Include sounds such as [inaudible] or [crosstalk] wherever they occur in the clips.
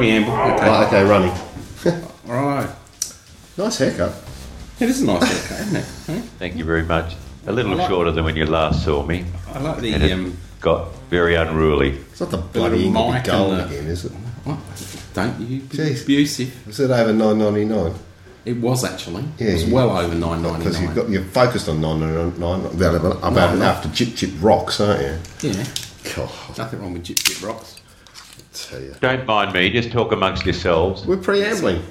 Radio. Preamble. Okay. Right, okay, running. [laughs] All right. Nice haircut. It is a nice haircut, isn't it? Huh? [laughs] Thank you very much. A little like- shorter than when you last saw me, I like the and it um. got very unruly. It's not the bloody little Ingleby mic gold and the- again, is it? What? Don't you be Jeez. abusive? Is it over nine ninety nine? It was actually. Yeah, it was you- well over nine ninety nine. Because you've got you're focused on nine nine nine about about no. after Jip Jip Rocks, aren't you? Yeah. God, Nothing wrong with Jip Jip Rocks. I tell you. Don't mind me, just talk amongst yourselves. We're preambling.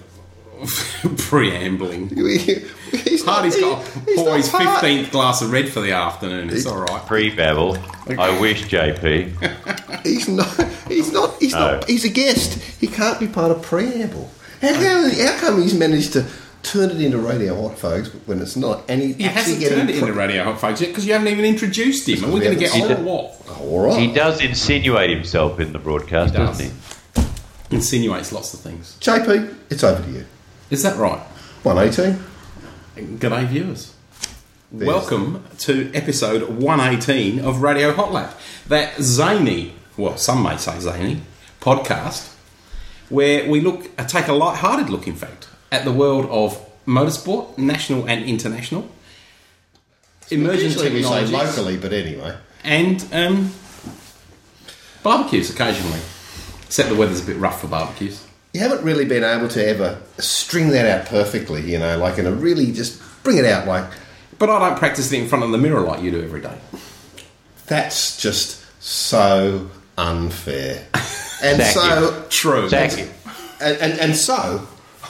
[laughs] Preambling. [laughs] He's not- Hardy's he- got he's pour not his fifteenth glass of red for the afternoon. It's all right. Pre babble. I wish, JP. [laughs] He's not. He's not. He's No. not. He's a guest. He can't be part of preamble. How, how, how come he's managed to turn it into radio hot, folks, when it's not? And he, He actually hasn't getting turned it pre- into radio hot folks yet because you haven't even introduced him, and we're we going to get seen on it. what? Oh, all right. He does insinuate himself in the broadcast, He does. doesn't he? Insinuates lots of things. JP, it's over to you. Is that right? One eighteen. Good day, viewers. Welcome to episode 118 of Radio Hot Lap. That zany, well, some may say zany, podcast where we look, uh, take a light-hearted look, in fact, at the world of motorsport, national and international, emerging Usually we say technologies, locally, but anyway. and um, barbecues occasionally. Except the weather's a bit rough for barbecues. You haven't really been able to ever string that out perfectly, you know, like in a really just bring it out like But I don't practice it in front of the mirror like you do every day. that's just so unfair. [laughs] And Thank so True. Thank you. and, and, and so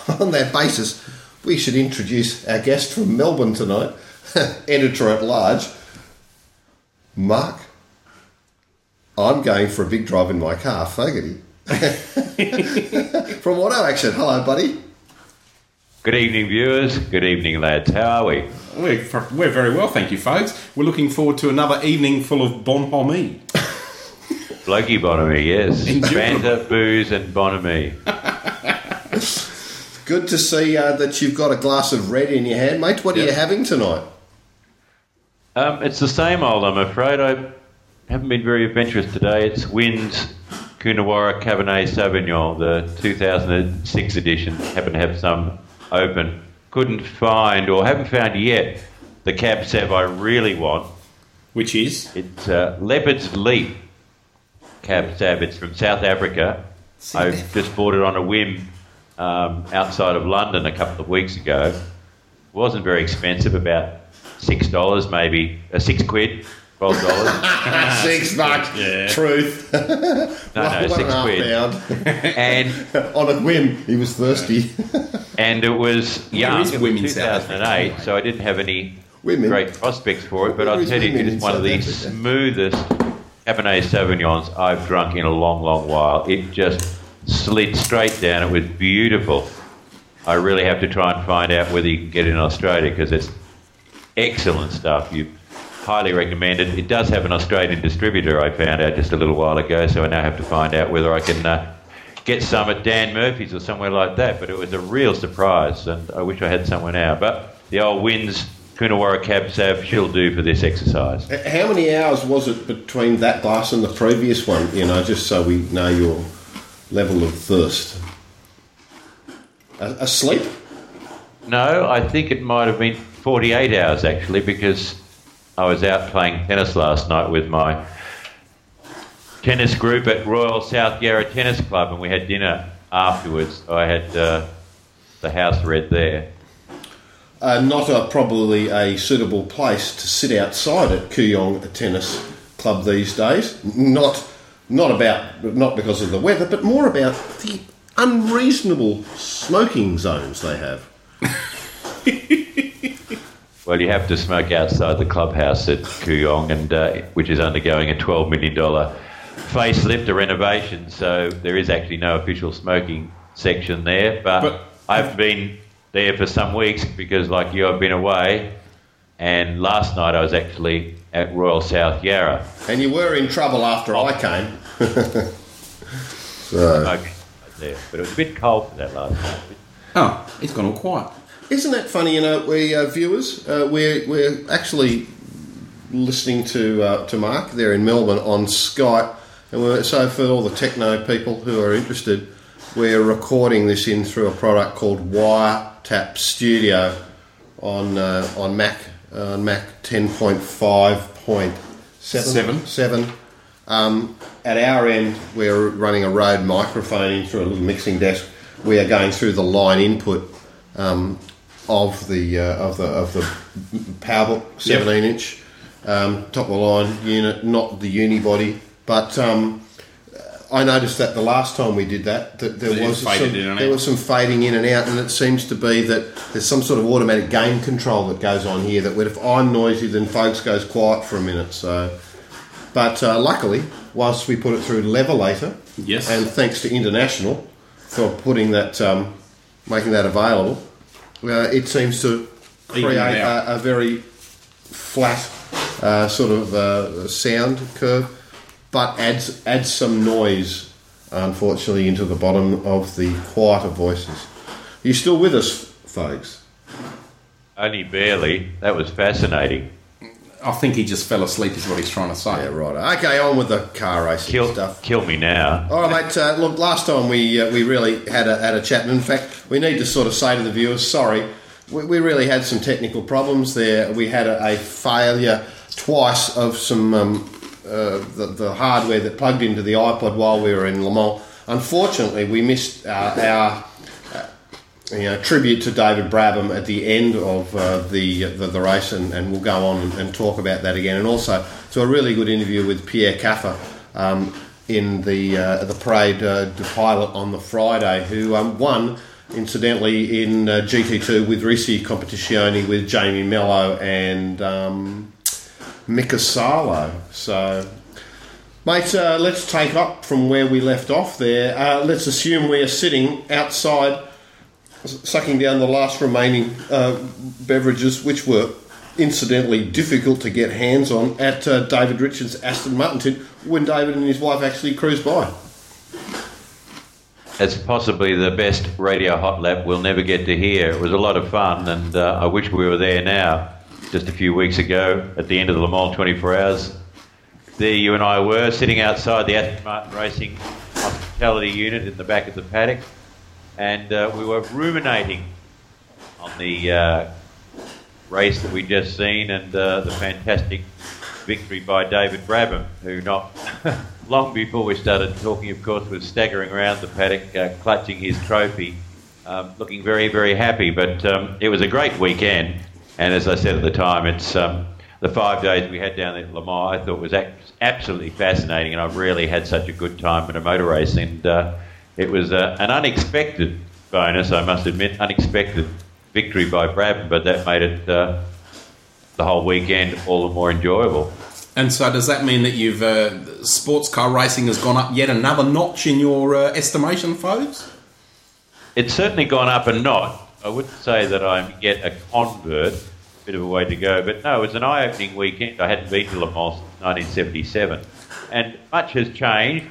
[laughs] on that basis we should introduce our guest from Melbourne tonight, [laughs] editor at large, Mark. I'm going for a big drive in my car, Fogarty. [laughs] from Auto Action. Hello, buddy. Good evening, viewers. Good evening, lads. How are we? We're, we're very well, thank you, folks. We're looking forward to another evening full of bonhomie. Blokey bonhomie, yes. Endurable. Banter, booze, and Bonamy. Good to see uh, that you've got a glass of red in your hand, mate. What are you having tonight? Um, it's the same old, I'm afraid. I haven't been very adventurous today. It's Wynn's Coonawarra Cabernet Sauvignon, the 2006 edition. Happen to have some open. Couldn't find, or haven't found yet, the Cab Sav I really want. Which is? It's uh, Leopard's Leap Cab Sav. It's from South Africa. I just bought it on a whim um, outside of London a couple of weeks ago. wasn't very expensive, about six dollars, maybe uh, six quid, twelve dollars. [laughs] Six bucks. Truth. [laughs] no, no, One and six half quid. pound. And [laughs] On a whim, he was thirsty. and it was young. is It Wim in was South 2008, so I didn't have any Women? great prospects for it. But I'll tell you, women it in is one of the smoothest Cabernet Sauvignons I've drunk in a long, long while. It just slid straight down. It was beautiful. I really have to try and find out whether you can get it in Australia because it's excellent stuff. You highly recommend it. It does have an Australian distributor. I found out just a little while ago, so I now have to find out whether I can uh, get some at Dan Murphy's or somewhere like that. But it was a real surprise, and I wish I had someone now. But the old Wynn's Coonawarra Cab Sav she'll do for this exercise. How many hours was it between that glass and the previous one? You know, just so we know your level of thirst. A- Asleep? No, I think it might have been 48 hours actually because I was out playing tennis last night with my tennis group at Royal South Yarra Tennis Club and we had dinner afterwards. I had uh, the house red there. Uh, not a, probably a suitable place to sit outside at Kooyong Tennis Club these days. Not, not about, not because of the weather, but more about the unreasonable smoking zones they have. [laughs] Well, you have to smoke outside the clubhouse at Kooyong, and uh, which is undergoing a $12 million facelift, a renovation, so there is actually no official smoking section there. But, But- I've been there for some weeks because, like you, I've been away. And last night I was actually at Royal South Yarra. And you were in trouble after I came. [laughs] so, smoking there, but it was a bit cold for that last night. Oh, it's gone all quiet. isn't that funny? You know, we uh, viewers, uh, we're we're actually listening to uh, to Mark there in Melbourne on Skype, and we're, so for all the techno people who are interested, we're recording this in through a product called Wiretap Studio on uh, on Mac on Mac ten point five point seven Seven. seven. Um, at our end, we're running a Rode microphone in through a little mixing desk. We are going through the line input um, of the uh, of the of the PowerBook 17 inch um, top of the line unit, not the unibody. But um, I noticed that the last time we did that, that there it was some, there was some fading in and out, and it seems to be that there's some sort of automatic gain control that goes on here. That if I'm noisy, then folks goes quiet for a minute. So. But uh, luckily, whilst we put it through Levelator, Yes. and thanks to International for putting that, um, making that available, uh, it seems to create a, a very flat uh, sort of uh, sound curve, but adds adds some noise, unfortunately, into the bottom of the quieter voices. Are you still with us, folks? Only barely. That was fascinating. I think he just fell asleep, is what he's trying to say. Yeah, right. Okay, on with the car racing Kill, stuff. kill me now. All right, mate. Uh, look, last time we uh, we really had a had a chat, and in fact, we need to sort of say to the viewers, sorry, we, we really had some technical problems there. We had a, a failure twice of some um, uh, the, the hardware that plugged into the iPod while we were in Le Mans. Unfortunately, we missed uh, our. Uh, You know, tribute to David Brabham at the end of uh, the, the the race, and, and we'll go on and, talk about that again. And also to a really good interview with Pierre Kaffer, um, in the uh, the parade uh, de pilot on the Friday, who um, won incidentally in uh, GT2 with Risi Competizione with Jaime Melo and um, Mika Salo. So, mate, uh, let's take up from where we left off there. Uh, let's assume we are sitting outside, sucking down the last remaining uh, beverages, which were incidentally difficult to get hands on at uh, David Richards' Aston Martin tent when David and his wife actually cruised by. It's possibly the best radio hot lap we'll never get to hear. It was a lot of fun, and uh, I wish we were there now. Just a few weeks ago, at the end of the Le Mans 24 Hours, there you and I were sitting outside the Aston Martin Racing hospitality unit in the back of the paddock, and uh, we were ruminating on the uh, race that we just seen and uh, the fantastic victory by David Brabham, who not [laughs] long before we started talking, of course, was staggering around the paddock, uh, clutching his trophy, um, looking very, very happy. But um, it was a great weekend, and as I said at the time, it's um, the five days we had down at Le Mans. I thought was absolutely fascinating, and I've rarely had such a good time at a motor race. And uh, it was uh, an unexpected bonus, I must admit, unexpected victory by Brabham, but that made it uh, the whole weekend all the more enjoyable. And so, does that mean that you've uh, sports car racing has gone up yet another notch in your uh, estimation, folks? It's certainly gone up a notch. I wouldn't say that I'm yet a convert, A bit of a way to go, but no, it was an eye opening weekend. I hadn't been to Le Mans since 1977. And much has changed,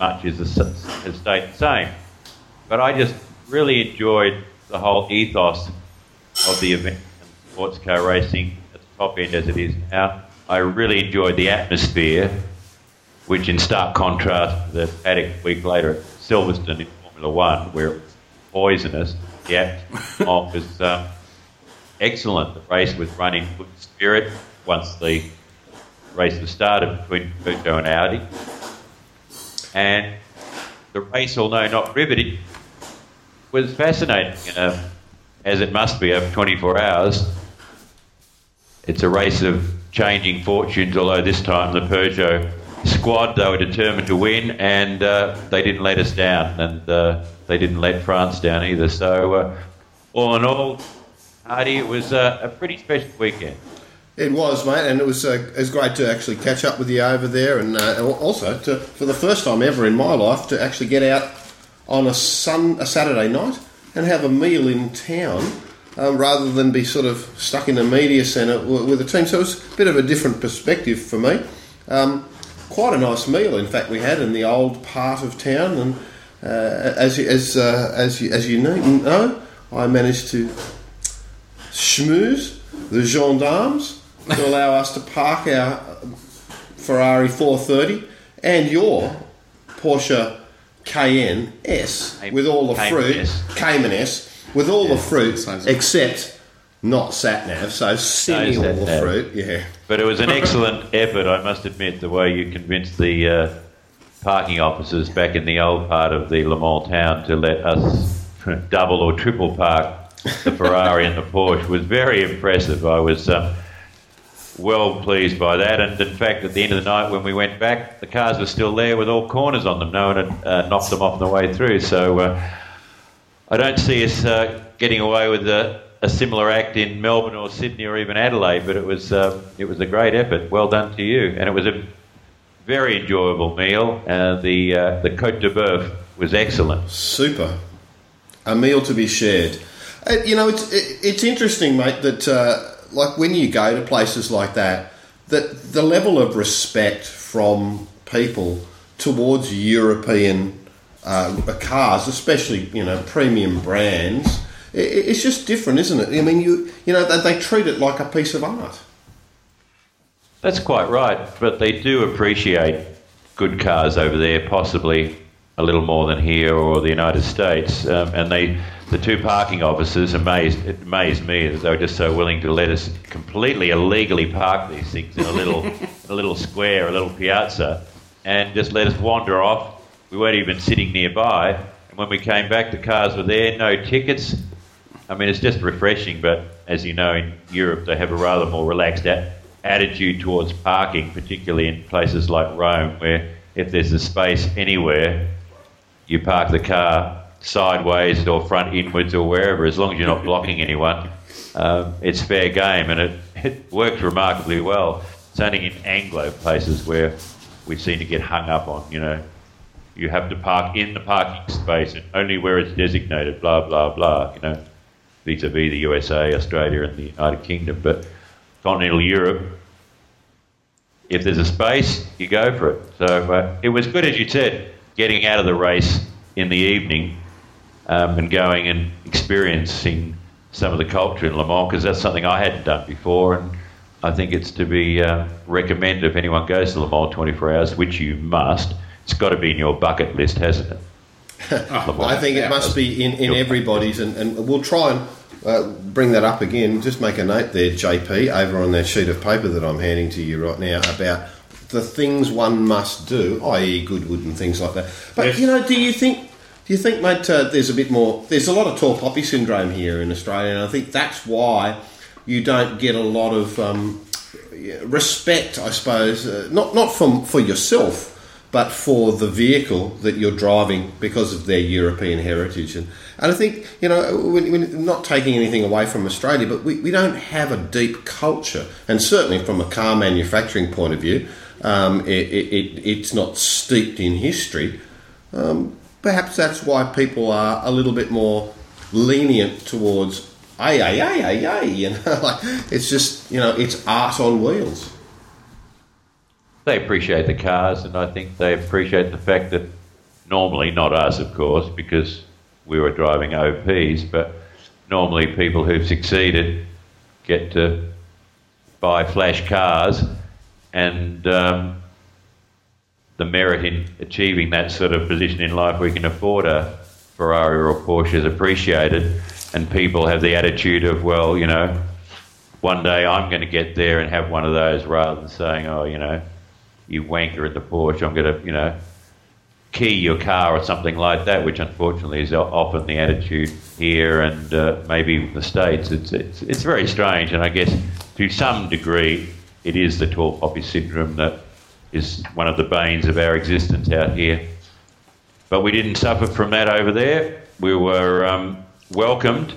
much is the, s- has stayed the same. But I just really enjoyed the whole ethos of the event and sports car racing at the top end as it is now. I really enjoyed the atmosphere, which in stark contrast to the paddock a week later at Silverstone in Formula One, where it was poisonous, the [laughs] atmosphere was um, excellent. The race was run in good spirit once the race was started between Peugeot and Audi. And the race, although not riveting, was fascinating, uh, as it must be over 24 hours. It's a race of changing fortunes, although this time the Peugeot squad, they were determined to win and uh, they didn't let us down and uh, they didn't let France down either. So, uh, all in all, Hardy, it was uh, a pretty special weekend. It was, mate, and it was uh, it was great to actually catch up with you over there, and uh, also to, for the first time ever in my life to actually get out on a sun a Saturday night and have a meal in town. Um, rather than be sort of stuck in the media centre with the team, so it was a bit of a different perspective for me. Um, quite a nice meal, in fact, we had in the old part of town, and uh, as you, as uh, as you, as you know, I managed to schmooze the gendarmes to allow us to park our Ferrari 430 and your Porsche Cayenne S with all the Cayman fruit, S. Cayman S, with all the fruit except not sat nav, so semi all the nav. fruit. Yeah, But it was an excellent effort, I must admit, the way you convinced the uh, parking officers back in the old part of the Le Mans town to let us [laughs] double or triple park the Ferrari and the Porsche was very impressive. I was um, well pleased by that, and in fact, at the end of the night when we went back, the cars were still there with all corners on them. No one had uh, knocked them off on the way through, so uh, I don't see us uh, getting away with a, a similar act in Melbourne or Sydney or even Adelaide. But it was uh, it was a great effort. Well done to you, and it was a very enjoyable meal. Uh, the uh, the Cote de Boeuf was excellent. super. A meal to be shared. You know, it's it, it's interesting, mate. That like when you go to places like that, that the level of respect from people towards European uh, cars, especially you know premium brands, i i- it's just different, isn't it? I mean, you you know they, they treat it like a piece of art. That's quite right, but they do appreciate good cars over there, possibly a little more than here or the United States. Um, and they, the two parking officers, amazed it amazed me that they were just so willing to let us completely illegally park these things in a little, [laughs] a little square, a little piazza, and just let us wander off. We weren't even sitting nearby, and when we came back, the cars were there, no tickets. I mean, it's just refreshing, but as you know, in Europe, they have a rather more relaxed attitude towards parking, particularly in places like Rome, where if there's a space anywhere, you park the car sideways or front inwards or wherever, as long as you're not blocking anyone. Um, it's fair game, and it, it works remarkably well. It's only in Anglo places where we seem to get hung up on, you know, you have to park in the parking space and only where it's designated, blah, blah, blah, you know, vis-a-vis the USA, Australia and the United Kingdom. But continental Europe, if there's a space, you go for it. So uh, it was good, as you said, getting out of the race in the evening um, and going and experiencing some of the culture in Le Mans because that's something I hadn't done before. And I think it's to be uh, recommended if anyone goes to Le Mans 24 hours, which you must. It's got to be in your bucket list, hasn't it? [laughs] I think it must be in, in everybody's, and, and we'll try and uh, bring that up again. Just make a note there, JP, over on that sheet of paper that I'm handing to you right now about the things one must do, i.e., Goodwood and things like that. But Yes. you know, do you think? Do you think, mate? Uh, there's a bit more. There's a lot of tall poppy syndrome here in Australia, and I think that's why you don't get a lot of um, respect, I suppose, uh, not not from for yourself, but for the vehicle that you're driving because of their European heritage. And, and I think you know, we're not taking anything away from Australia, but we, we don't have a deep culture, and certainly from a car manufacturing point of view, um, it, it, it, it's not steeped in history. Um, perhaps that's why people are a little bit more lenient towards ay ay ay ay ay. [laughs] You know, like it's just you know it's art on wheels. they appreciate the cars, and I think they appreciate the fact that normally, not us, of course, because we were driving OPs, but normally people who've succeeded get to buy flash cars, and um, the merit in achieving that sort of position in life we can afford a Ferrari or a Porsche is appreciated, and people have the attitude of, well, you know, one day I'm going to get there and have one of those rather than saying, oh, you know, you wanker at the Porsche, I'm going to, you know, key your car or something like that, which unfortunately is often the attitude here and uh, maybe the States. It's, it's, it's very strange, and I guess to some degree it is the tall poppy syndrome that is one of the banes of our existence out here. But we didn't suffer from that over there. We were um, welcomed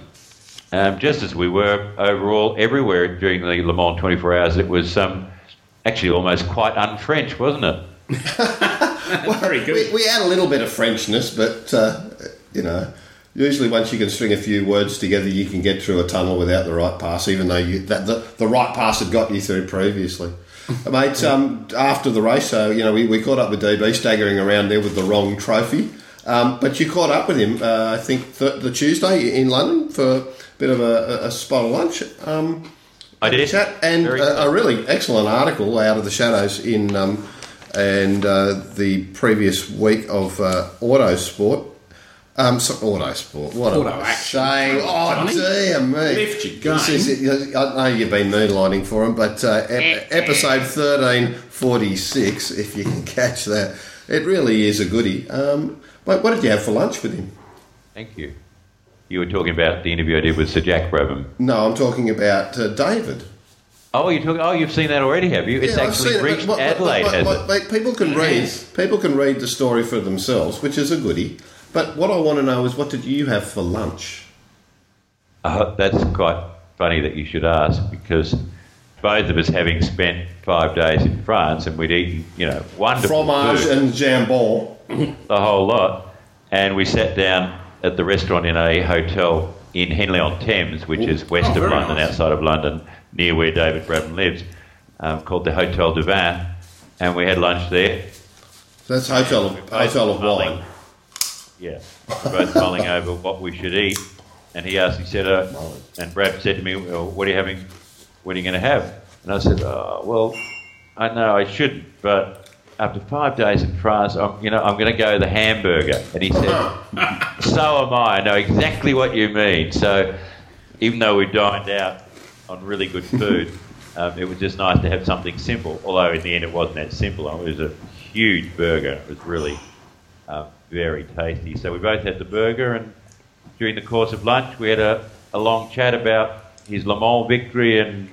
um, just as we were overall everywhere during the Le Mans 24 hours. It was um, actually almost quite un-French, wasn't it? [laughs] Very good. We, we had a little bit of Frenchness, but uh, you know, usually once you can string a few words together, you can get through a tunnel without the right pass, even though you, that the, the right pass had got you through previously. [laughs] Mate, um, after the race, so you know, we, we caught up with DB staggering around there with the wrong trophy. Um, but you caught up with him, uh, I think, th- the Tuesday in London for a bit of a, a, a spot of lunch. Um, I did. chat and a, a really excellent article out of the shadows in um, and uh, the previous week of uh, Autosport. Um, so, Autosport. What Auto am I Action. saying? Oh Johnny, dear me! lift your This is. I know you've been moonlighting for him, but uh, ep- episode thirteen forty six, if you can catch that, it really is a goodie. Um, but what did you have for lunch with him? Thank you. You were talking about the interview I did with Sir Jack Brabham. No, I'm talking about uh, David. Oh, you talking? Oh, you've seen that already, have you? It's Yeah, I've actually seen it, reached but- but- Adelaide, but- has but- it? people can read. People can read the story for themselves, which is a goodie. But what I want to know is, what did you have for lunch? Uh, that's quite funny that you should ask because both of us having spent five days in France and we'd eaten, you know, wonderful Fromage food, and jambon. the whole lot, and we sat down at the restaurant in a hotel in Henley on Thames, which is west Oh, of London, nice. outside of London, near where David Brabham lives, um, called the Hotel du Vin, and we had lunch there. That's hotel of, hotel of wine. Yeah, we're both mulling over what we should eat, and he asked, he said, uh, and Brab said to me, well, "What are you having? What are you going to have?" And I said, oh, "Well, I know I shouldn't, but after five days in France, I'm, you know, I'm going to go the hamburger." And he said, "So am I. I know exactly what you mean." So, even though we dined out on really good food, um, it was just nice to have something simple. Although in the end, it wasn't that simple. It was a huge burger. It was really uh, very tasty. So we both had the burger, and during the course of lunch, we had a, a long chat about his Le Mans victory and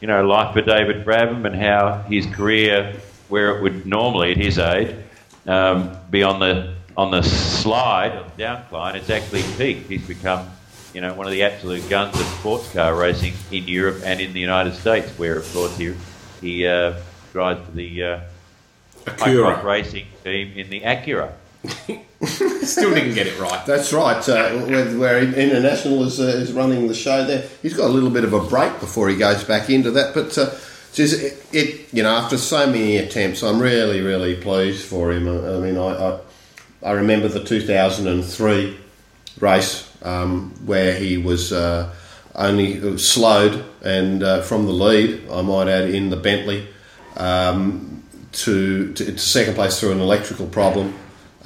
you know life for David Brabham and how his career, where it would normally at his age um, be on the on the slide, on the downcline, it's actually peaked. He's become you know one of the absolute guns of sports car racing in Europe and in the United States, where of course he he uh, drives for the uh, Acura. racing team in the Acura. [laughs] Still didn't get it right. That's right. Uh, where, where International is, uh, is running the show there. He's got a little bit of a break before he goes back into that. But uh, just it, it, you know, after so many attempts, I'm really, really pleased for him. I, I mean, I, I, I remember the 2003 race um, where he was uh, only slowed and uh, from the lead, I might add, in the Bentley um, to, to, to second place through an electrical problem.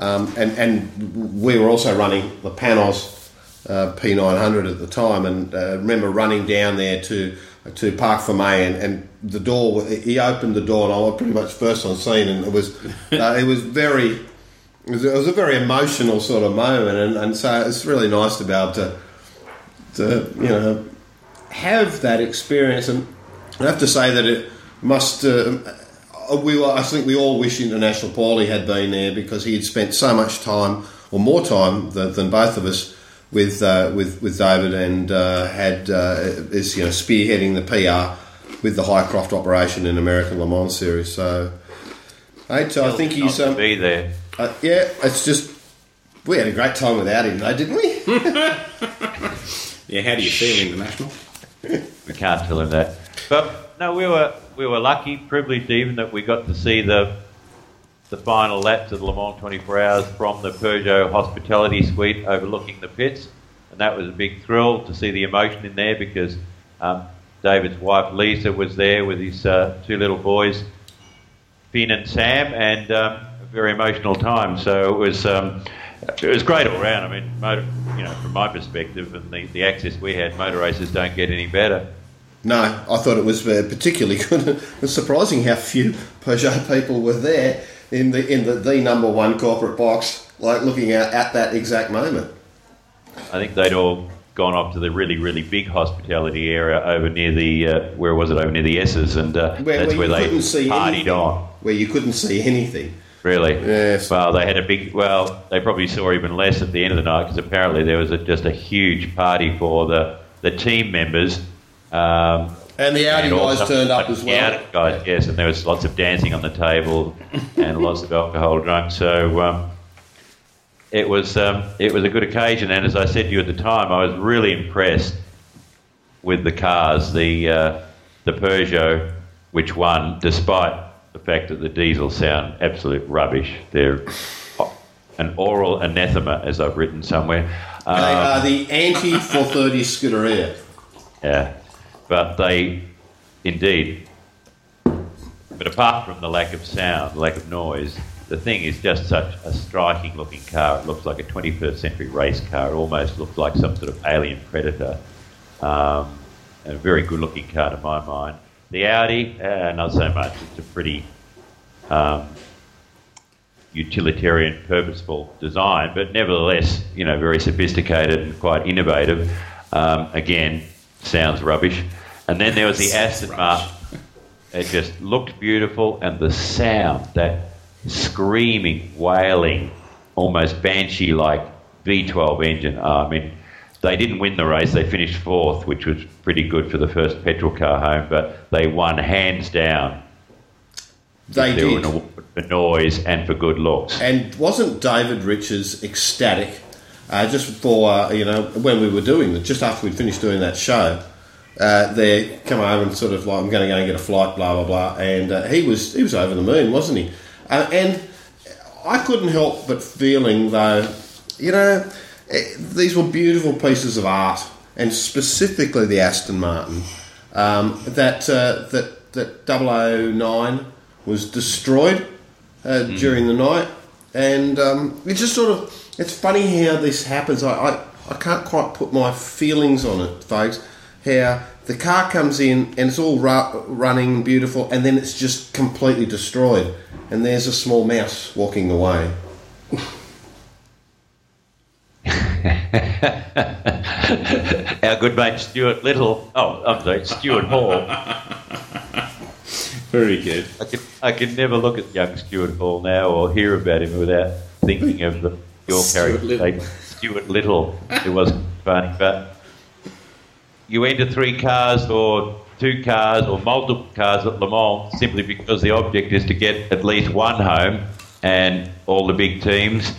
Um, and, and we were also running the Panoz uh, P900 at the time, and uh, remember running down there to to Parc Fermé, and, and the door he opened the door, and I was pretty much first on scene, and it was [laughs] uh, it was very it was, it was a very emotional sort of moment, and, and so it's really nice to be able to to you know have that experience, and I have to say that it must. Uh, we, were- I think we all wish International Paulie had been there because he had spent so much time, or more time than, than both of us, with uh, with with David, and uh, had uh, is you know spearheading the PR with the Highcroft operation in American Le Mans series. So, mate, I think Not he's um, be there. uh, yeah. It's just we had a great time without him, though, didn't we? [laughs] [laughs] Yeah, how do you feel, International? We can't tell him that. But no, we were we were lucky, privileged even that we got to see the the final laps of the Le Mans 24 Hours from the Peugeot hospitality suite overlooking the pits, and that was a big thrill to see the emotion in there because um, David's wife Lisa was there with his uh, two little boys, Finn and Sam, and um, a very emotional time. So it was um, it was great all round. I mean, motor, you know, from my perspective and the, the access we had, motor races don't get any better. No, I thought it was uh, particularly [laughs] good. it was surprising how few Peugeot people were there in the in the, the number one corporate box, like looking at, at that exact moment. I think they'd all gone off to the really, really big hospitality area over near the uh, where was it over near the S's, and uh, that's you where they partied anything. on. Where you couldn't see anything. Really? Yes. Well, they had a big. Well, they probably saw even less at the end of the night because apparently there was a, just a huge party for the the team members. Um, And the Audi and guys also- turned up as well. Audi guys, yes, and there was lots of dancing on the table and lots of alcohol drunk. So um, it was um, it was a good occasion. And as I said to you at the time, I was really impressed with the cars. The uh, the Peugeot, which won, despite the fact that the diesel sound absolute rubbish. They're an oral anathema, as I've written somewhere. They Um, are the anti 430 Scuderia. yeah, but they, indeed. But apart from the lack of sound, lack of noise, the thing is just such a striking looking car. It looks like a 21st century race car. It almost looks like some sort of alien predator. Um, a very good looking car to my mind. The Audi, uh, not so much. It's a pretty um, utilitarian, purposeful design, but nevertheless, you know, very sophisticated and quite innovative. Um, again, sounds rubbish. And then there was the Aston Martin. It just looked beautiful, and the sound, that screaming, wailing, almost banshee-like V12 engine. Uh, I mean, they didn't win the race. They finished fourth, which was pretty good for the first petrol car home, but they won hands down. They They did. for noise and for good looks. And wasn't David Richards ecstatic uh, just before, uh, you know, when we were doing it, just after we'd finished doing that show? Uh, they come over and sort of like, I'm going to go and get a flight, blah blah blah, and uh, he was he was over the moon, wasn't he? Uh, and I couldn't help but feeling though, you know, eh, these were beautiful pieces of art, and specifically the Aston Martin um, that uh, that that 009 was destroyed uh, during the night, and um, it just sort of it's funny how this happens. I, I I can't quite put my feelings on it, folks. How the car comes in and it's all ru- running beautiful, and then it's just completely destroyed, and there's a small mouse walking away. [laughs] Our good mate Stuart Little, oh, I'm sorry, Stuart Hall. [laughs] Very good. I can, I can never look at young Stuart Hall now or hear about him without thinking of the, your Stuart character, Little. Stuart Little. It wasn't funny, but you enter three cars or two cars or multiple cars at Le Mans simply because the object is to get at least one home, and all the big teams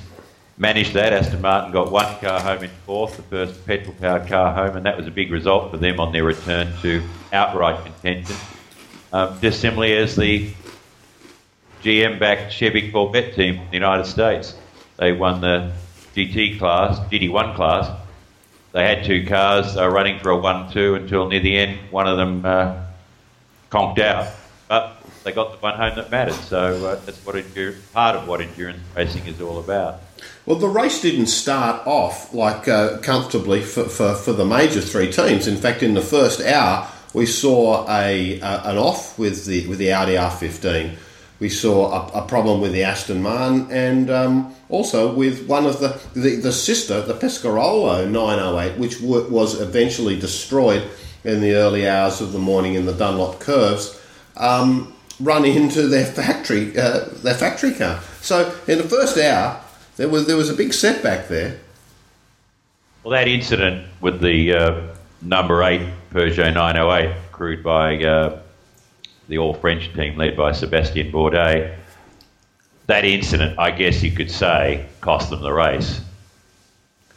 managed that. Aston Martin got one car home in fourth, the first petrol powered car home, and that was a big result for them on their return to outright contention. Um, just similarly as the GM backed Chevy Corvette team in the United States. They won the GT class, GT1 class. They had two cars, they were running for a 1 2 until near the end, one of them uh, conked out. But they got the one home that mattered. So uh, that's what endur- part of what endurance racing is all about. Well, the race didn't start off like uh, comfortably for, for, for the major three teams. In fact, in the first hour, we saw a, a an off with the with the Audi R15. We saw a, a problem with the Aston Martin, and um, also with one of the, the the sister, the Pescarolo 908, which w- was eventually destroyed in the early hours of the morning in the Dunlop curves. Um, run into their factory uh, their factory car. So in the first hour, there was there was a big setback there. Well, that incident with the uh, number eight Peugeot 908, crewed by uh, the all French team led by Sebastien Bourdais, that incident, I guess you could say, cost them the race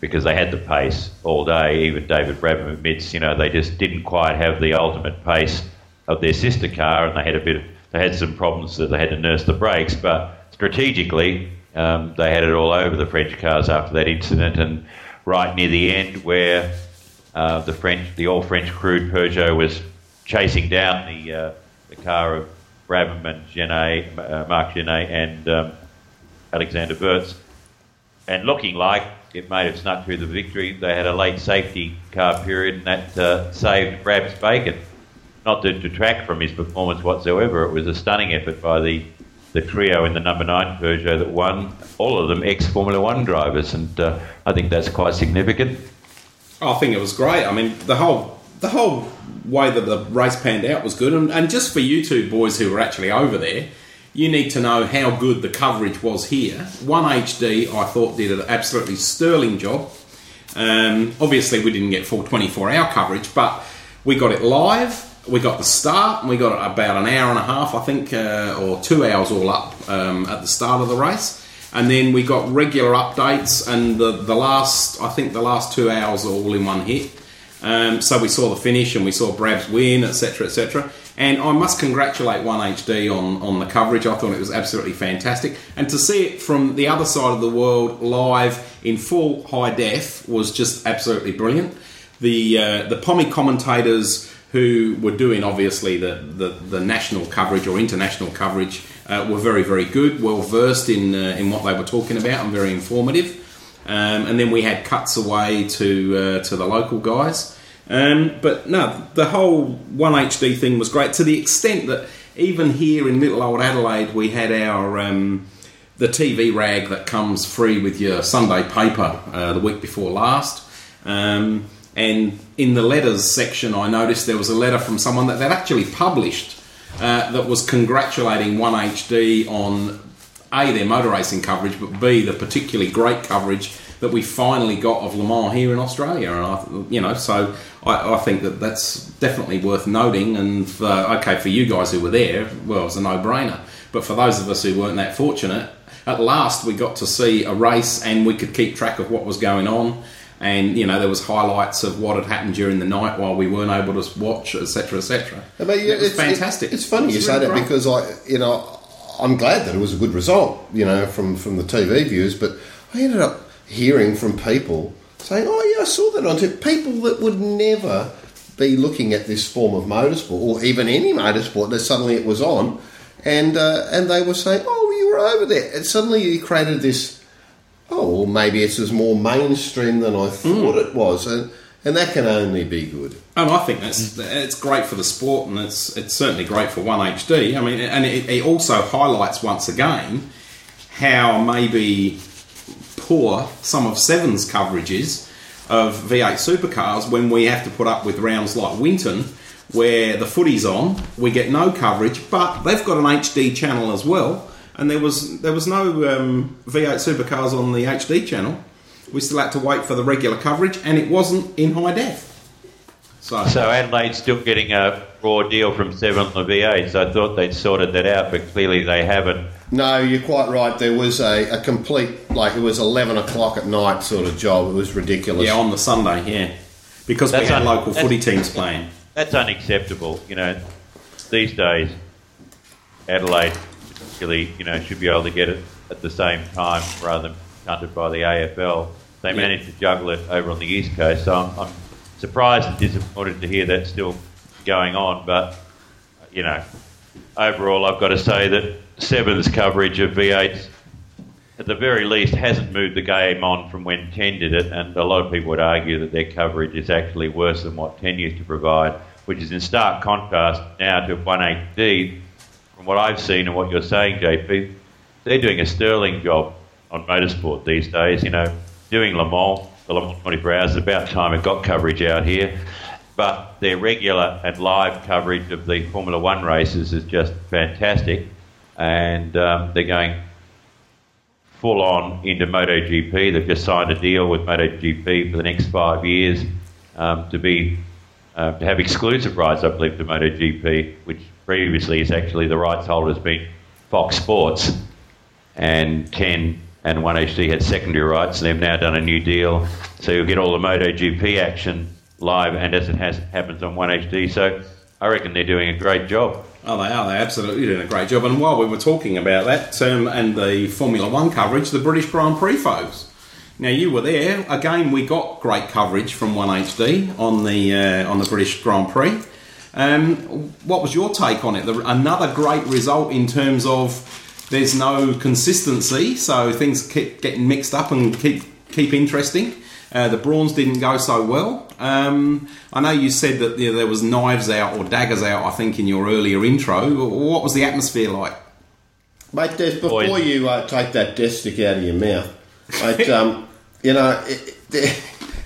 because they had the pace all day. Even David Brabham admits, you know, they just didn't quite have the ultimate pace of their sister car, and they had a bit. Of, they had some problems that they had to nurse the brakes, but strategically, um, they had it all over the French cars after that incident, and right near the end, where uh, the French, the all French crewed Peugeot was chasing down the uh, the car of Brabham and Gené, uh, Marc Gené and um, Alexander Wurz, and looking like it may have snuck through the victory. They had a late safety car period, and that uh, saved Brab's bacon. Not to detract from his performance whatsoever, it was a stunning effort by the the trio in the number nine Peugeot that won. All of them ex Formula One drivers, and uh, I think that's quite significant. I think it was great. I mean, the whole the whole way that the race panned out was good, and, and just for you two boys who were actually over there, you need to know how good the coverage was here. One HD, I thought, did an absolutely sterling job. Um, obviously, we didn't get full 24 hour coverage, but we got it live. We got the start, and we got about an hour and a half, I think, uh, or two hours all up um, at the start of the race. And then we got regular updates, and the, the last, I think, the last two hours are all in one hit. Um, so we saw the finish, and we saw Brab's win, etc., etc. And I must congratulate 1HD on, on the coverage. I thought it was absolutely fantastic. And to see it from the other side of the world live in full high def was just absolutely brilliant. The, uh, the Pommy commentators who were doing obviously the, the, the national coverage or international coverage uh, were very, very good, well versed in, uh, in what they were talking about and very informative. Um, and then we had cuts away to, uh, to the local guys. Um, but no, the whole 1HD thing was great to the extent that even here in Little Old Adelaide, we had our um, the TV rag that comes free with your Sunday paper uh, the week before last. Um, and in the letters section, I noticed there was a letter from someone that they'd actually published uh, that was congratulating 1HD on A, their motor racing coverage, but B, the particularly great coverage that we finally got of Le Mans here in Australia. And I, you know, so I, I think that that's definitely worth noting. And okay, for you guys who were there, well, it's a no-brainer. But for those of us who weren't that fortunate, at last we got to see a race and we could keep track of what was going on. And you know there was highlights of what had happened during the night while we weren't able to watch, etc., etc. I mean, it was it's, fantastic. It's, funny you It's say that because I, you know, I'm glad that it was a good result, you know, from from the TV views. But I ended up hearing from people saying, "Oh yeah, I saw that on TV." People that would never be looking at this form of motorsport or even any motorsport. That suddenly it was on, and uh, and they were saying, "Oh, you were over there," and suddenly you created this. Oh, well, maybe it's as more mainstream than I thought it was, and and that can only be good. And I think that's it's great for the sport, and it's it's certainly great for One HD. I mean, and it, it also highlights once again how maybe poor some of Seven's coverage is of V8 supercars when we have to put up with rounds like Winton, where the footy's on, we get no coverage, but they've got an HD channel as well, and there was there was no um, V8 supercars on the HD channel. We still had to wait for the regular coverage, and it wasn't in high def. So, So Adelaide's still getting a raw deal from Seven on the V8s. I thought they'd sorted that out, but clearly they haven't. No, you're quite right. There was a, a complete, like, it was 11 o'clock at night sort of job. It was ridiculous. yeah, on the Sunday, yeah, because we That's had un- local footy teams playing. That's unacceptable. You know, these days, Adelaide really, you know, should be able to get it at the same time rather than punted by the AFL. They Yeah. managed to juggle it over on the East Coast, so I'm, I'm surprised and disappointed to hear that's still going on. But, you know, overall, I've got to say that Seven's coverage of V8s at the very least, hasn't moved the game on from when 10 did it, and a lot of people would argue that their coverage is actually worse than what 10 used to provide, which is in stark contrast now to 1HD. From what I've seen and what you're saying, JP, they're doing a sterling job on motorsport these days. You know, doing Le Mans, the Le Mans 24 hours, it's about time it got coverage out here. But their regular and live coverage of the Formula One races is just fantastic, and um, they're going full on into MotoGP. They've just signed a deal with MotoGP for the next five years um, to be uh, to have exclusive rights, I believe, to MotoGP, which previously is actually the rights holder has been Fox Sports, and 10 and 1HD had secondary rights. And they've now done a new deal, so you'll get all the MotoGP action live and as it has happens on 1HD. So I reckon they're doing a great job. Oh, they are. They're absolutely doing a great job. And while we were talking about that um, and the Formula One coverage, the British Grand Prix folks. Now you were there again. We got great coverage from One HD on the uh, on the British Grand Prix. Um, what was your take on it? The, another great result in terms of there's no consistency, so things keep getting mixed up and keep keep interesting. Uh, the brawns didn't go so well. Um, I know you said that you know, there was knives out or daggers out. I think in your earlier intro. What was the atmosphere like? Mate, Des, before Boy. you uh, take that death stick out of your mouth, mate, um, [laughs] you know, it, it,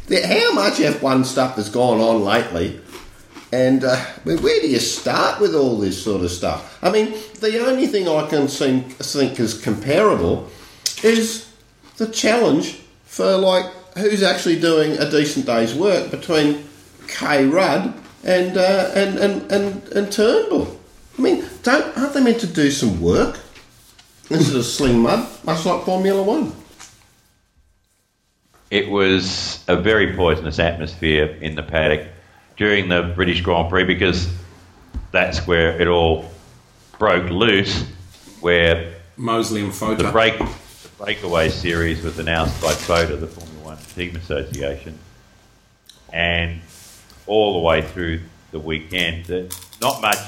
the, [laughs] how much F1 stuff has gone on lately, and uh, where do you start with all this sort of stuff? I mean, the only thing I can seem, think is comparable is the challenge for like who's actually doing a decent day's work between K Rudd and uh, and, and, and and Turnbull? I mean, don't aren't they meant to do some work instead of sling mud, much like Formula One? It was a very poisonous atmosphere in the paddock during the British Grand Prix because that's where it all broke loose, where Mosley and the Fota. break the breakaway series was announced by FOTA, the Formula One Team Association, and all the way through the weekend, that not much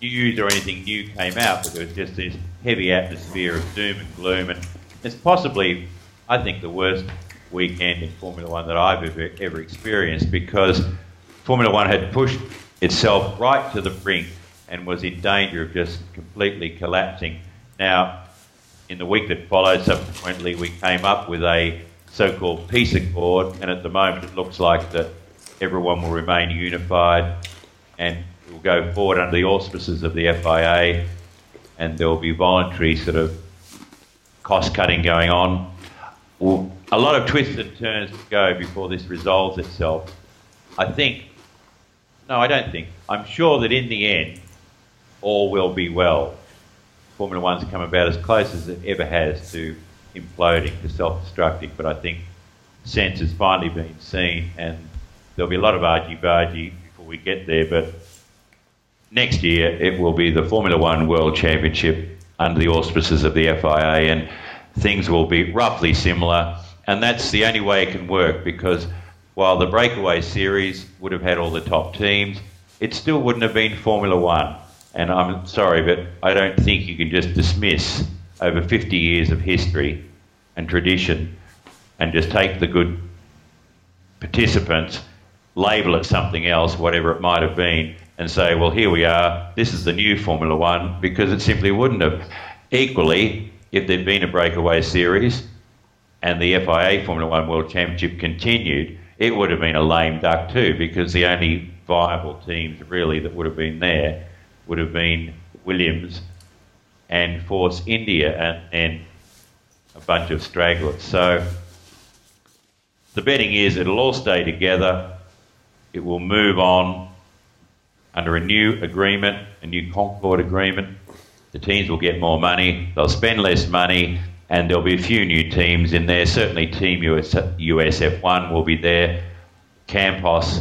news or anything new came out, but there was just this heavy atmosphere of doom and gloom, and it's possibly, I think, the worst weekend in Formula One that I've ever, ever experienced because Formula One had pushed itself right to the brink and was in danger of just completely collapsing. Now, in the week that followed, subsequently, we came up with a so-called peace accord, and at the moment, it looks like that everyone will remain unified and will go forward under the auspices of the FIA, and there will be voluntary sort of cost cutting going on. A lot of twists and turns to go before this resolves itself. I think, no, I don't think. I'm sure that in the end, all will be well. Formula One's come about as close as it ever has to imploding, to self-destructing, but I think sense has finally been seen, and there'll be a lot of argy-bargy before we get there, but next year it will be the Formula One World Championship under the auspices of the FIA, and things will be roughly similar. And that's the only way it can work because while the breakaway series would have had all the top teams, it still wouldn't have been Formula One. And I'm sorry, but I don't think you can just dismiss over 50 years of history and tradition and just take the good participants, label it something else, whatever it might have been, and say, well, here we are, this is the new Formula One, because it simply wouldn't have. Equally, if there'd been a breakaway series and the FIA Formula One World Championship continued, it would have been a lame duck too, because the only viable teams really that would have been there would have been Williams and Force India and, and a bunch of stragglers. So the betting is it'll all stay together. It will move on under a new agreement, a new Concord agreement. The teams will get more money, they'll spend less money, and there'll be a few new teams in there. Certainly, Team US, USF1 will be there. Campos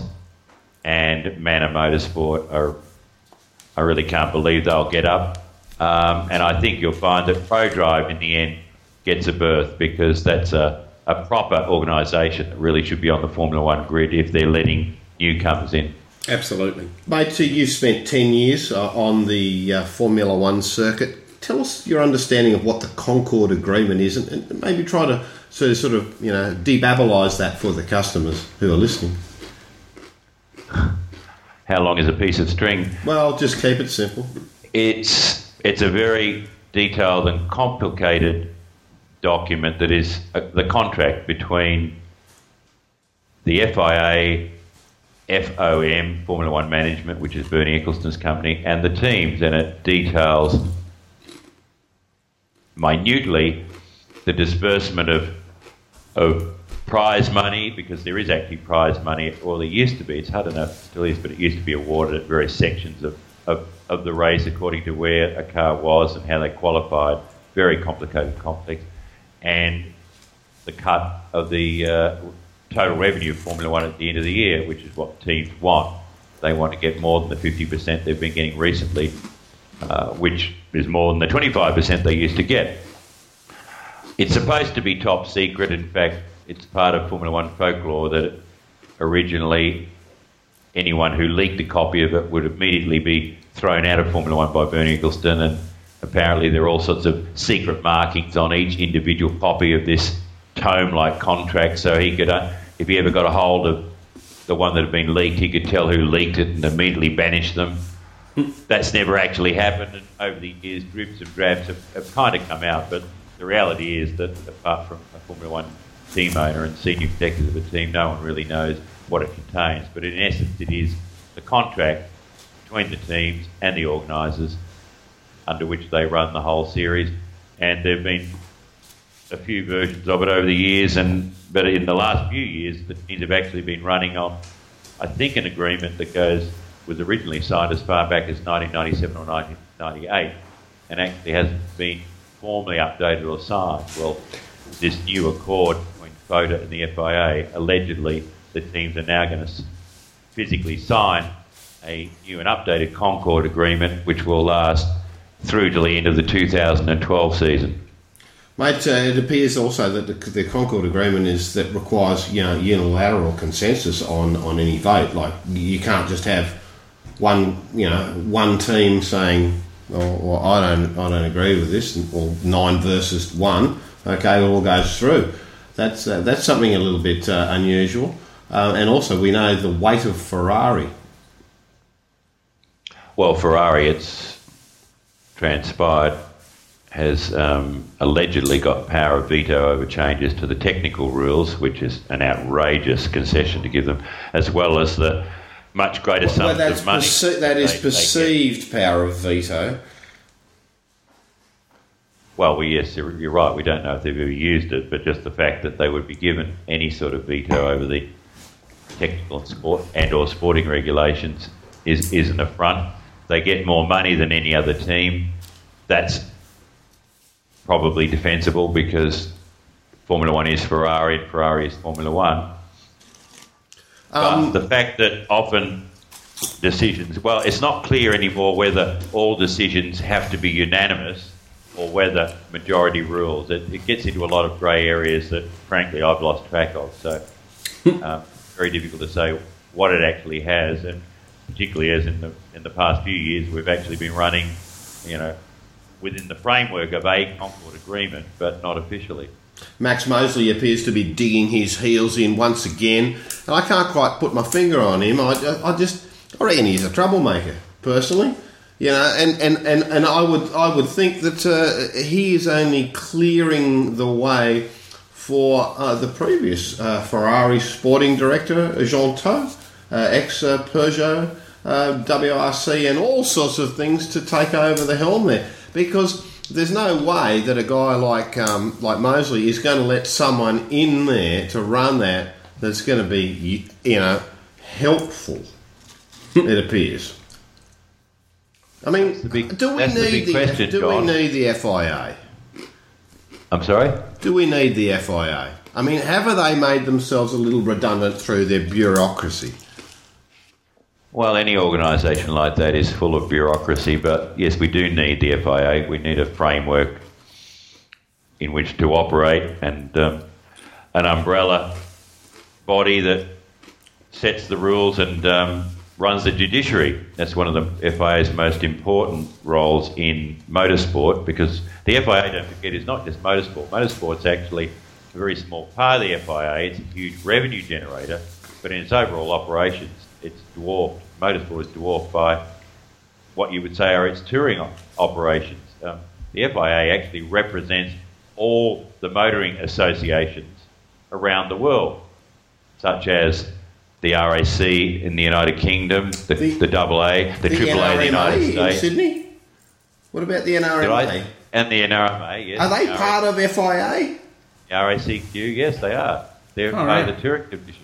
and Manor Motorsport are. I really can't believe they'll get up. Um, and I think you'll find that ProDrive in the end gets a berth because that's a, a proper organisation that really should be on the Formula One grid if they're letting newcomers in. Absolutely. Mate, so you've spent 10 years uh, on the uh, Formula One circuit. Tell us your understanding of what the Concord Agreement is and, and maybe try to sort of, sort of, you know, debabblise that for the customers who are listening. How long is a piece of string? Well, just keep it simple. It's it's a very detailed and complicated document that is uh, the contract between the FIA, FOM, Formula One Management, which is Bernie Ecclestone's company, and the teams, and it details minutely the disbursement of of prize money because there is actually prize money, or there used to be. It's hard enough, it still is, but it used to be awarded at various sections of, of, of the race according to where a car was and how they qualified. Very complicated, complex. And the cut of the uh, total revenue of Formula One at the end of the year, which is what teams want. They want to get more than the 50% they've been getting recently, uh, which is more than the 25% they used to get. It's supposed to be top secret. In fact, it's part of Formula One folklore that originally anyone who leaked a copy of it would immediately be thrown out of Formula One by Bernie Ecclestone. And apparently, there are all sorts of secret markings on each individual copy of this tome-like contract, so he could, uh, if he ever got a hold of the one that had been leaked, he could tell who leaked it and immediately banish them. That's never actually happened, and over the years, dribs and drabs have, have kind of come out. But the reality is that, apart from a Formula One team owner and senior executives of a team, no one really knows what it contains. But in essence, it is the contract between the teams and the organisers under which they run the whole series. And there have been a few versions of it over the years, and but in the last few years, the teams have actually been running on, I think, an agreement that goes was originally signed as far back as 1997 or 1998, and actually hasn't been formally updated or signed. Well, this new accord between FOTA and the FIA, allegedly, the teams are now going to physically sign a new and updated Concord agreement, which will last through to the end of the 2012 season. Mate, uh, it appears also that the, the Concord Agreement is that requires you know unilateral consensus on, on any vote. Like you can't just have one you know one team saying, "Well, well I don't I don't agree with this," or nine versus one. Okay, it all goes through. That's uh, that's something a little bit uh, unusual. Uh, and also, we know the weight of Ferrari. Well, Ferrari, it's transpired, has um, allegedly got power of veto over changes to the technical rules, which is an outrageous concession to give them, as well as the much greater Well, sums of money. perce- that is they- they perceived power of veto. Well, we, yes, you're you're right. We don't know if they've ever used it, but just the fact that they would be given any sort of veto over the technical and sport and or sporting regulations is, is an affront. They get more money than any other team. That's probably defensible because Formula One is Ferrari and Ferrari is Formula One. Um, the fact that often decisions, well, it's not clear anymore whether all decisions have to be unanimous or whether majority rules. It, it gets into a lot of grey areas that, frankly, I've lost track of. So, [laughs] um, very difficult to say what it actually has, and particularly as in the in the past few years, we've actually been running, you know, within the framework of a Concord agreement, but not officially. Max Mosley appears to be digging his heels in once again, and I can't quite put my finger on him. I, I just, I reckon he's a troublemaker, personally. You know, and, and, and, and I would I would think that uh, he is only clearing the way for uh, the previous uh, Ferrari sporting director, Jean Todt, uh, ex Peugeot, uh, WRC, and all sorts of things to take over the helm there. Because there's no way that a guy like um, like Mosley is going to let someone in there to run that that's going to be you know helpful. [laughs] it appears. I mean, big- do we need the, question, do John. we need the FIA? I'm sorry. Do we need the FIA? I mean, have they made themselves a little redundant through their bureaucracy? Well, any organisation like that is full of bureaucracy, but yes, we do need the FIA. We need a framework in which to operate and um, an umbrella body that sets the rules and um, runs the judiciary. That's one of the FIA's most important roles in motorsport because the FIA, don't forget, is not just motorsport. Motorsport's actually a very small part of the FIA. It's a huge revenue generator, but in its overall operations, it's dwarfed. Motorsport is dwarfed by what you would say are its touring op- operations. Um, the FIA actually represents all the motoring associations around the world, such as the RAC in the United Kingdom, the, The- the, AA, the, AAA in the United in States, Sydney? What about the Did NRMA? I- and the NRMA. Yes, Are they the part of FIA? The RACQ, yes, they are. They're All part right. of the touring division.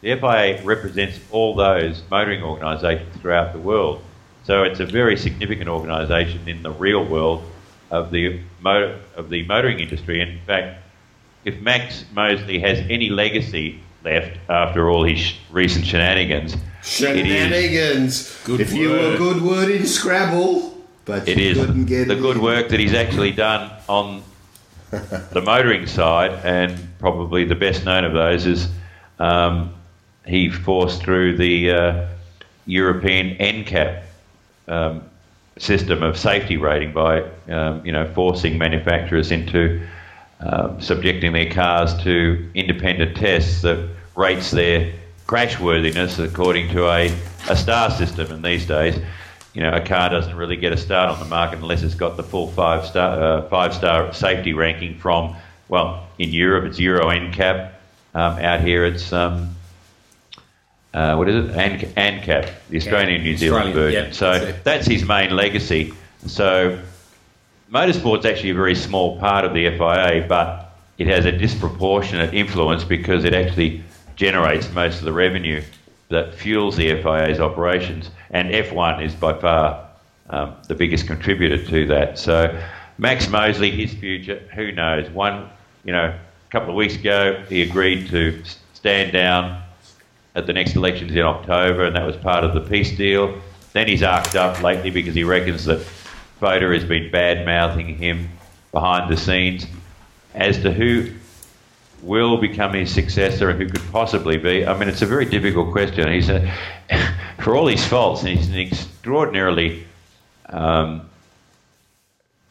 The FIA represents all those motoring organisations throughout the world. So it's a very significant organisation in the real world of the motor, of the motoring industry. In fact, if Max Mosley has any legacy left after all his sh- recent shenanigans, it is Shenanigans. Good if you were a good word in Scrabble, but it you is couldn't get the it good in. work that he's actually done on [laughs] the motoring side, and probably the best known of those is um, he forced through the uh, European NCAP um, system of safety rating by um, you know forcing manufacturers into um, subjecting their cars to independent tests that rates their crashworthiness according to a, a star system. And these days, you know, a car doesn't really get a start on the market unless it's got the full five star uh, five star safety ranking from well in Europe it's Euro NCAP. Um, out here it's um, uh, what is it? An- ANCAP, the Australian New Zealand version. so that's that's his main legacy. So motorsport's actually a very small part of the FIA, but it has a disproportionate influence because it actually generates most of the revenue that fuels the FIA's operations, and F1 is by far um, the biggest contributor to that. So, Max Mosley, his future, who knows? One, you know, a couple of weeks ago, he agreed to stand down at the next elections in October, and that was part of the peace deal. Then he's arced up lately because he reckons that FOTA has been bad mouthing him behind the scenes. As to who will become his successor and who could possibly be, I mean, it's a very difficult question. He's a, [laughs] for all his faults, he's an extraordinarily um,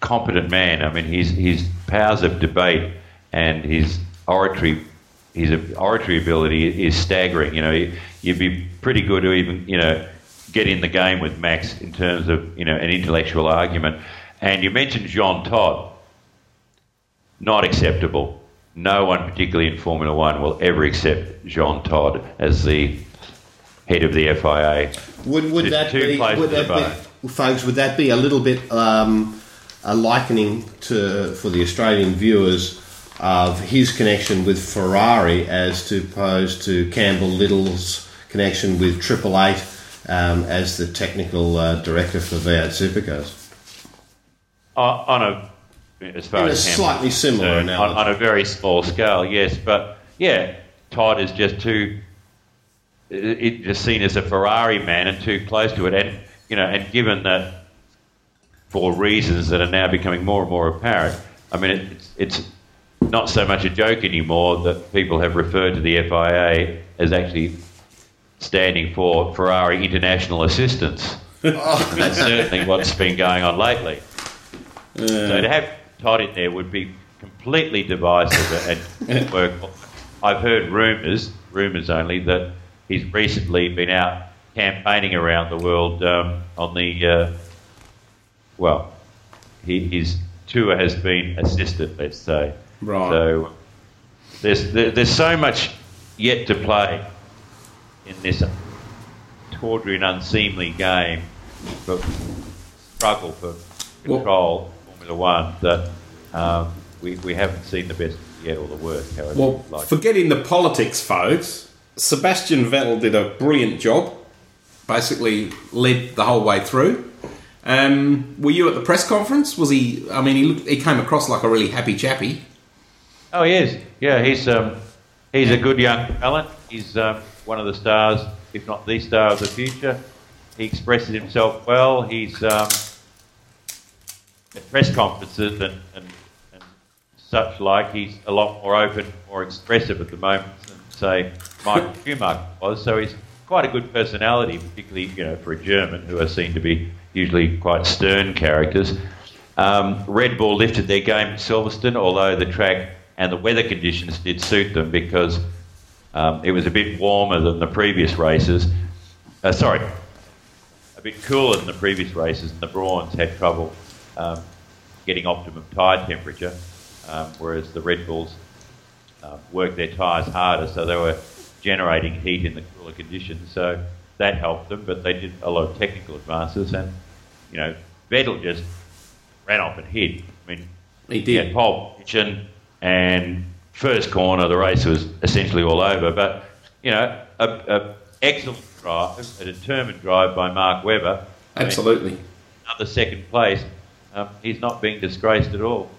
competent man. I mean, his his powers of debate and his oratory, his oratory ability is staggering. You know, you'd be pretty good to even you know get in the game with Max in terms of you know an intellectual argument. And you mentioned Jean Todt, not acceptable. No one, particularly in Formula One, will ever accept Jean Todt as the head of the FIA. Would, would Just that be, would that be, folks? Would that be a little bit um, a likening to for the Australian viewers of his connection with Ferrari as to opposed to Campbell Little's connection with Triple Eight um, as the technical uh, director for V8 Supercars? On on a, as far In as slightly similar concerned, on, on a very small scale, yes. But yeah, Todt is just too, it, it just seen as a Ferrari man and too close to it. And you know, and given that for reasons that are now becoming more and more apparent, I mean, it, it's it's not so much a joke anymore that people have referred to the FIA as actually standing for Ferrari International Assistance. [laughs] And that's certainly what's been going on lately. So to have Todt in there would be completely divisive and [laughs] work. I've heard rumours, rumours only, that he's recently been out campaigning around the world um, on the, uh, well, he, his tour has been assisted, let's say. Right. So there's, there, there's so much yet to play in this tawdry and unseemly game, but struggle for Well- control Formula One that um, we, we haven't seen the best yet or the worst. However, Well, like. forgetting the politics, folks, Sebastian Vettel did a brilliant job. Basically, led the whole way through. Um, were you at the press conference? Was he? I mean, he looked, he came across like a really happy chappy. Oh, he is. Yeah, he's um, he's a good young talent. He's um, one of the stars, if not the star of the future. He expresses himself well. He's um, at press conferences and, and, and such like. He's a lot more open, more expressive at the moment than say Michael [laughs] Schumacher was. So he's quite a good personality, particularly you know for a German who are seen to be usually quite stern characters. Um, Red Bull lifted their game at Silverstone, although the track and the weather conditions did suit them because um, it was a bit warmer than the previous races. Uh, sorry, a bit cooler than the previous races, and the Brawns had trouble um, getting optimum tyre temperature, um, whereas the Red Bulls uh, worked their tyres harder, so they were generating heat in the cooler conditions. So that helped them, but they did a lot of technical advances, and you know, Vettel just ran off and hid. I mean, He he had did. pole position, and first corner, the race was essentially all over. But you know, a, a excellent drive, a determined drive by Mark Webber. I mean, Absolutely. another second place. Um, he's not being disgraced at all.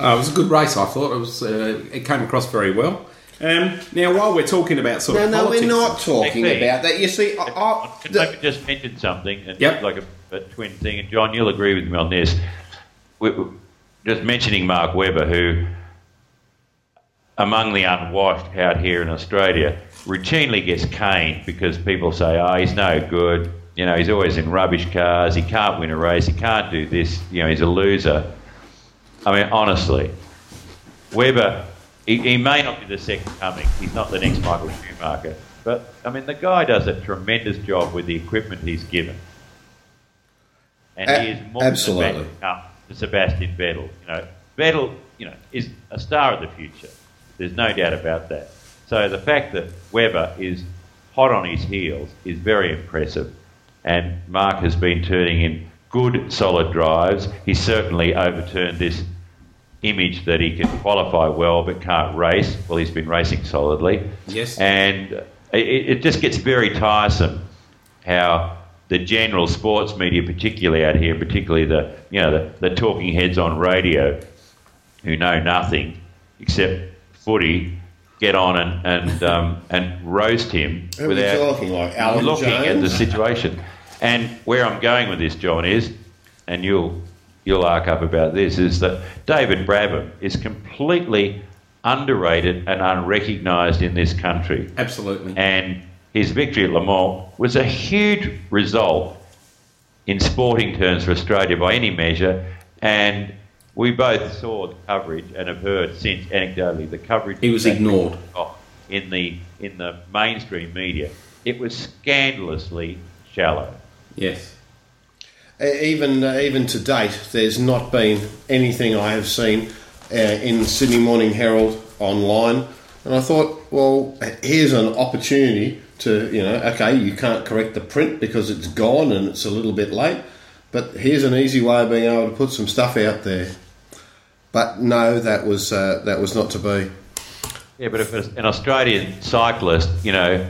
Uh, it was a good race. I thought it was. Uh, it came across very well. Um, now, while we're talking about sort No, of no, politics, we're not talking Hey, about that. You see, I, I, Can the- I just mention something? And Yep. Like a, a twin thing, and John, you'll agree with me on this. We, we- just mentioning Mark Webber, who, among the unwashed out here in Australia, routinely gets caned because people say, "Oh, he's no good." You know, he's always in rubbish cars. He can't win a race. He can't do this. You know, he's a loser. I mean, honestly, Webber, he, he may not be the second coming. He's not the next Michael Schumacher. But, I mean, the guy does a tremendous job with the equipment he's given. And A- he is more absolutely. than to Sebastian Vettel. You know, Vettel, you know, is a star of the future. There's no doubt about that. So the fact that Webber is hot on his heels is very impressive. And Mark has been turning in good, solid drives. He certainly overturned this image that he can qualify well but can't race. Well, he's been racing solidly. Yes. And it, it just gets very tiresome how the general sports media, particularly out here, particularly the you know the, the talking heads on radio, who know nothing except footy, get on and and um, and roast him Who are without talking, like Alan looking at the situation. And where I'm going with this, John, is, and you'll you'll arc up about this, is that David Brabham is completely underrated and unrecognised in this country. Absolutely. And his victory at Le Mans was a huge result in sporting terms for Australia by any measure. And we both saw the coverage and have heard since anecdotally the coverage He was ignored. in the in the mainstream media. It was scandalously shallow. Yes. Even uh, even to date, there's not been anything I have seen uh, in Sydney Morning Herald online, and I thought, well, here's an opportunity to you know, okay, you can't correct the print because it's gone and it's a little bit late, but here's an easy way of being able to put some stuff out there. But no, that was uh, that was not to be. Yeah, but if an Australian cyclist, you know,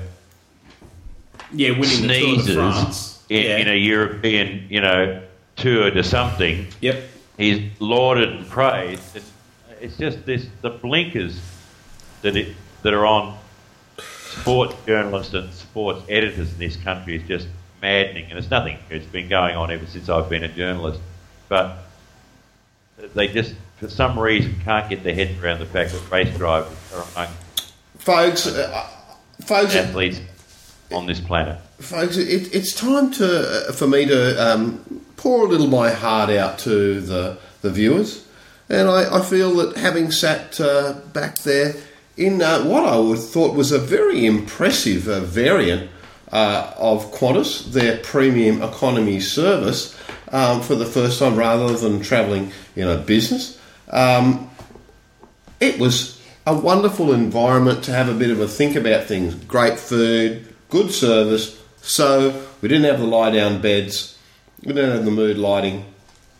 Yeah, winning the Tour de sneezes France. in, yeah. in a European, you know, tour to something, Yep. he's lauded and praised. It's, it's just this the blinkers that it, that are on sports journalists and sports editors in this country is just maddening, and it's nothing. It's been going on ever since I've been a journalist, but they just for some reason can't get their heads around the fact that race drivers are among Folks, uh, folks, athletes on this planet. folks, it, it's time to uh, for me to um, pour a little my heart out to the the viewers, and I, I feel that having sat uh, back there in uh, what I would thought was a very impressive uh, variant uh, of Qantas, their premium economy service, um, for the first time, rather than travelling in a business. Um, it was a wonderful environment to have a bit of a think about things. Great food, good service. So we didn't have the lie down beds, we didn't have the mood lighting,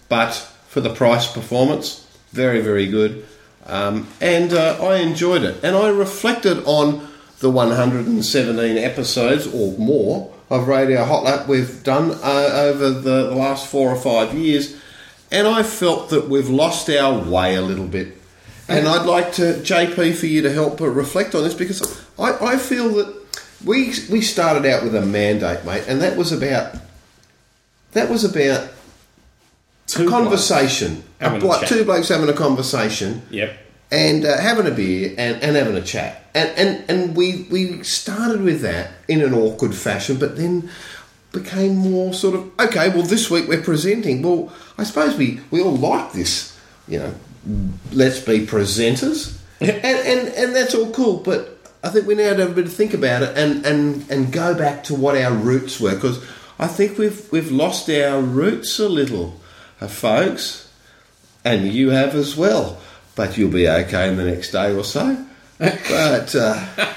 but for the price performance, very very good. Um, and uh, I enjoyed it, and I reflected on the 117 episodes or more of Radio Hot Lap we've done uh, over the, last four or five years, and I felt that we've lost our way a little bit. And I'd like to, JP, for you to help uh, reflect on this because I, I feel that we we started out with a mandate, mate, and that was about that was about Two a conversation, a a two blokes having a conversation, Yep. and uh, having a beer and, and having a chat, and and and we we started with that in an awkward fashion, but then became more sort of okay. Well, this week we're presenting. Well, I suppose we we all like this, you know. Let's be presenters, and and and that's all cool, but. I think we now have a bit to think about it and, and, and go back to what our roots were because I think we've we've lost our roots a little, uh, folks, and you have as well. But you'll be okay in the next day or so. But uh, [laughs]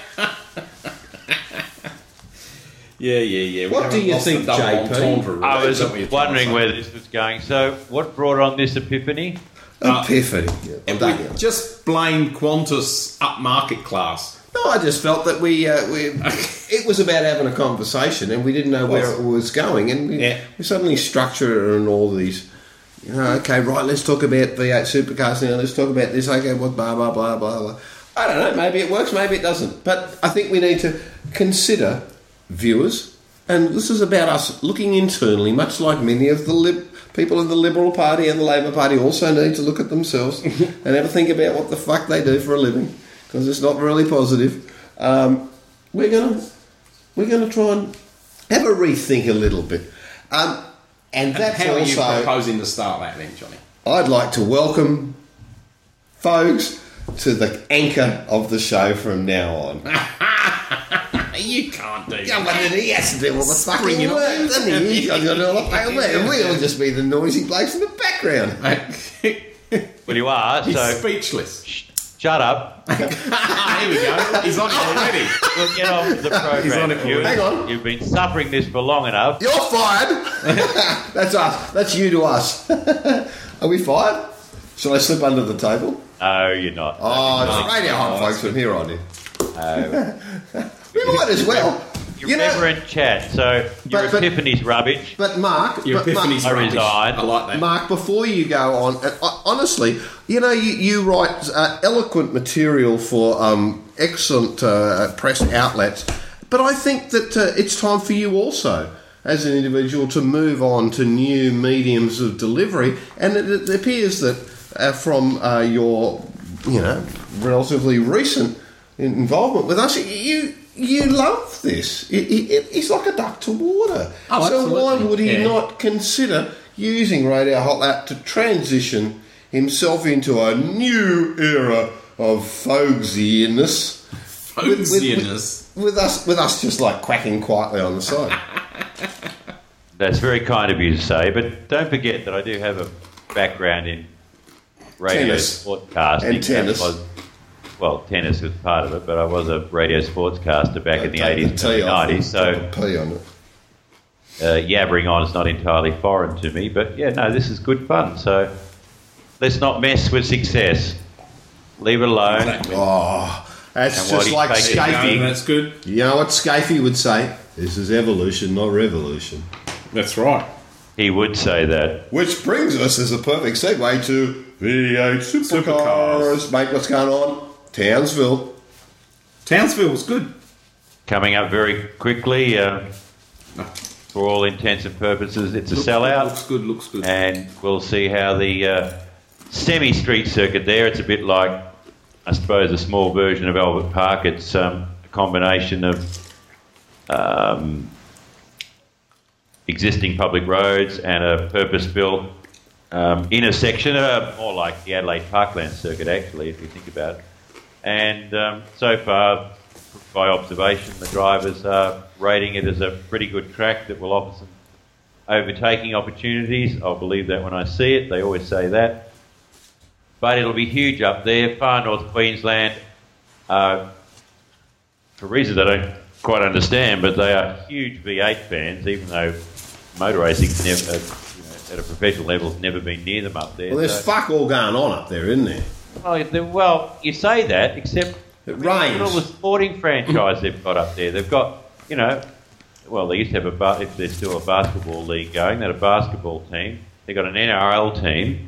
Yeah, yeah, yeah. We What do you think, double JP? I was is that what you're trying to wondering where this was going. So, what brought on this epiphany? epiphany. And Don't we just blame Qantas upmarket class. No, I just felt that we, uh, we [laughs] it was about having a conversation, and we didn't know where it was going, and we, Yeah. we suddenly structured it and all these. You know, okay, right. Let's talk about V8 supercars now. Let's talk about this. Okay, what blah blah blah blah blah. I don't know. Maybe it works. Maybe it doesn't. But I think we need to consider viewers, and this is about us looking internally, much like many of the lib- people in the Liberal Party and the Labor Party also need to look at themselves [laughs] and ever think about what the fuck they do for a living, because it's not really positive. Um, we're gonna we're gonna try and have a rethink a little bit, um, and And that's how are you also. proposing to start that then, Johnny? I'd like to welcome folks to the anchor of the show from now on. [laughs] You can't do Yeah, but then he has to do all the fucking Springing on work, doesn't he? He's got to do all the [laughs] fucking work, and we'll just be the noisy blokes in the background. [laughs] Well, you are. He's So, speechless. Shut up. [laughs] Here we go. He's on it already. We'll get on with the program. He's on it for You- Hang on. You've been suffering this for long enough. You're fired. [laughs] That's us. That's you to us. [laughs] Are we fired? Shall I slip under the table? No, you're not. Oh, it's radio hot, folks, from here on in. we might as well. You're You know- never in chat, so your But- but- epiphany's rubbish. But Mark, Your but epiphany's I rubbish. resign. I like that. Mark, before you go on, uh, honestly, you know, you, you write uh, eloquent material for um, excellent uh, press outlets, but I think that uh, it's time for you also, as an individual, to move on to new mediums of delivery. And it, it appears that uh, from uh, your, you know, relatively recent involvement with us, you. You love this. It, it, it's like a duck to water. Oh, so why would he Yeah. not consider using Radio Hot Lap to transition himself into a new era of folksiness. With, with, Folksiness. with, with us, with us just like quacking quietly on the side. [laughs] That's very kind of you to say, but don't forget that I do have a background in radio Tennis. sportscasting. And tennis. That was- well, tennis was part of it, but I was a radio sportscaster back in the 80s and tee 90s, so pee on it. uh, yabbering on is not entirely foreign to me. But yeah, no, this is good fun. So let's not mess with success. Leave it alone. Exactly. Oh, that's just like takes it No, that's good. You know what Scafey would say? This is evolution, not revolution. That's right. He would say that. Which brings us as a perfect segue to V8 supercars. Supercars. Mate, what's going on? Townsville. Townsville was good. Coming up very quickly, uh, for all intents and purposes, it's a sellout. Looks good. Looks good. and we'll see how the uh, semi-street circuit there. It's a bit like, I suppose, a small version of Albert Park. It's um, a combination of um, existing public roads and a purpose-built um, intersection, uh, more like the Adelaide Parkland circuit, actually, if you think about it. And um, so far, by observation, the drivers are rating it as a pretty good track that will offer some overtaking opportunities. I'll believe that when I see it. They always say that. But it'll be huge up there, far north Queensland. Uh, for reasons I don't quite understand, but they are huge V8 fans, even though motor racing's never, uh, you know, at a professional level, has never been near them up there. Well, there's So- fuck all going on up there, isn't there? Well, the- well, you say that, except It look at all the sporting franchise they've got up there. They've got, you know, well, they used to have a, ba- if there's still a basketball league going, they had a basketball team. They've got an NRL team.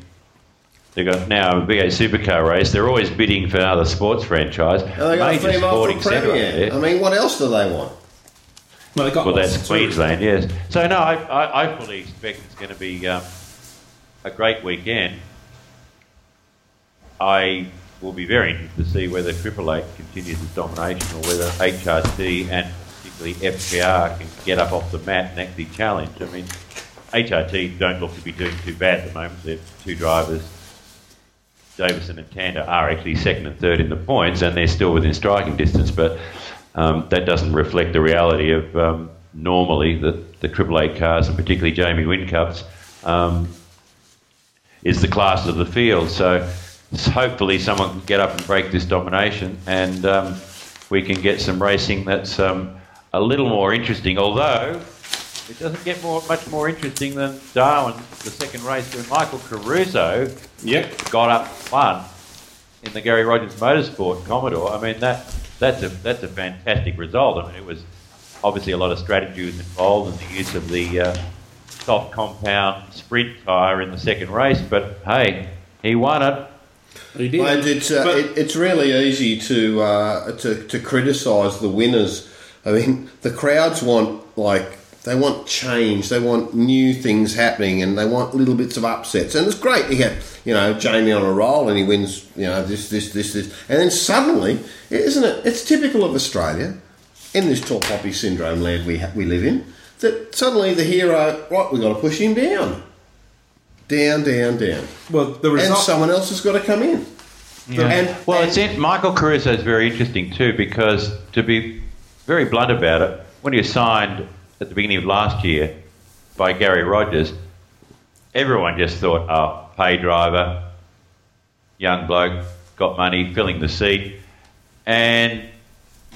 They've got now a V8 supercar race. They're always bidding for another sports franchise. And they got a Major female sporting for centre up there. I mean, what else do they want? Well, they got Well, that's of. Queensland, yes. So, no, I, I, I fully expect it's going to be um, a great weekend. I will be very interested to see whether Triple Eight continues its domination or whether HRT and particularly FPR can get up off the mat and actually challenge. I mean, HRT don't look to be doing too bad at the moment. They're two drivers. Davison and Tander are actually second and third in the points, and they're still within striking distance. But um, that doesn't reflect the reality of um, normally the, the Triple Eight cars, and particularly Jamie Whincup's, um, is the class of the field. So hopefully someone can get up and break this domination, and um, we can get some racing that's um, a little more interesting. Although it doesn't get more, much more interesting than Darwin, the second race, where Michael Caruso Yep. got up one in the Garry Rogers Motorsport Commodore. I mean that that's a that's a fantastic result. I mean it was obviously a lot of strategy was involved in the use of the uh, soft compound sprint tyre in the second race, but hey, he won it. He did. And it's uh, it, it's really easy to uh, to to criticise the winners. I mean, the crowds want like they want change, they want new things happening, and they want little bits of upsets. And it's great. You get you know Jamie on a roll, and he wins you know this this this this, and then suddenly, isn't it? It's typical of Australia in this tall poppy syndrome land we ha- we live in. That suddenly the hero, right? We've got to push him down, down, down, down, well, the result- and someone else has got to come in. And, Well, and- it's in, Michael Caruso is very interesting too because to be very blunt about it, when he was signed at the beginning of last year by Garry Rogers, everyone just thought, oh, pay driver, young bloke, got money, filling the seat, and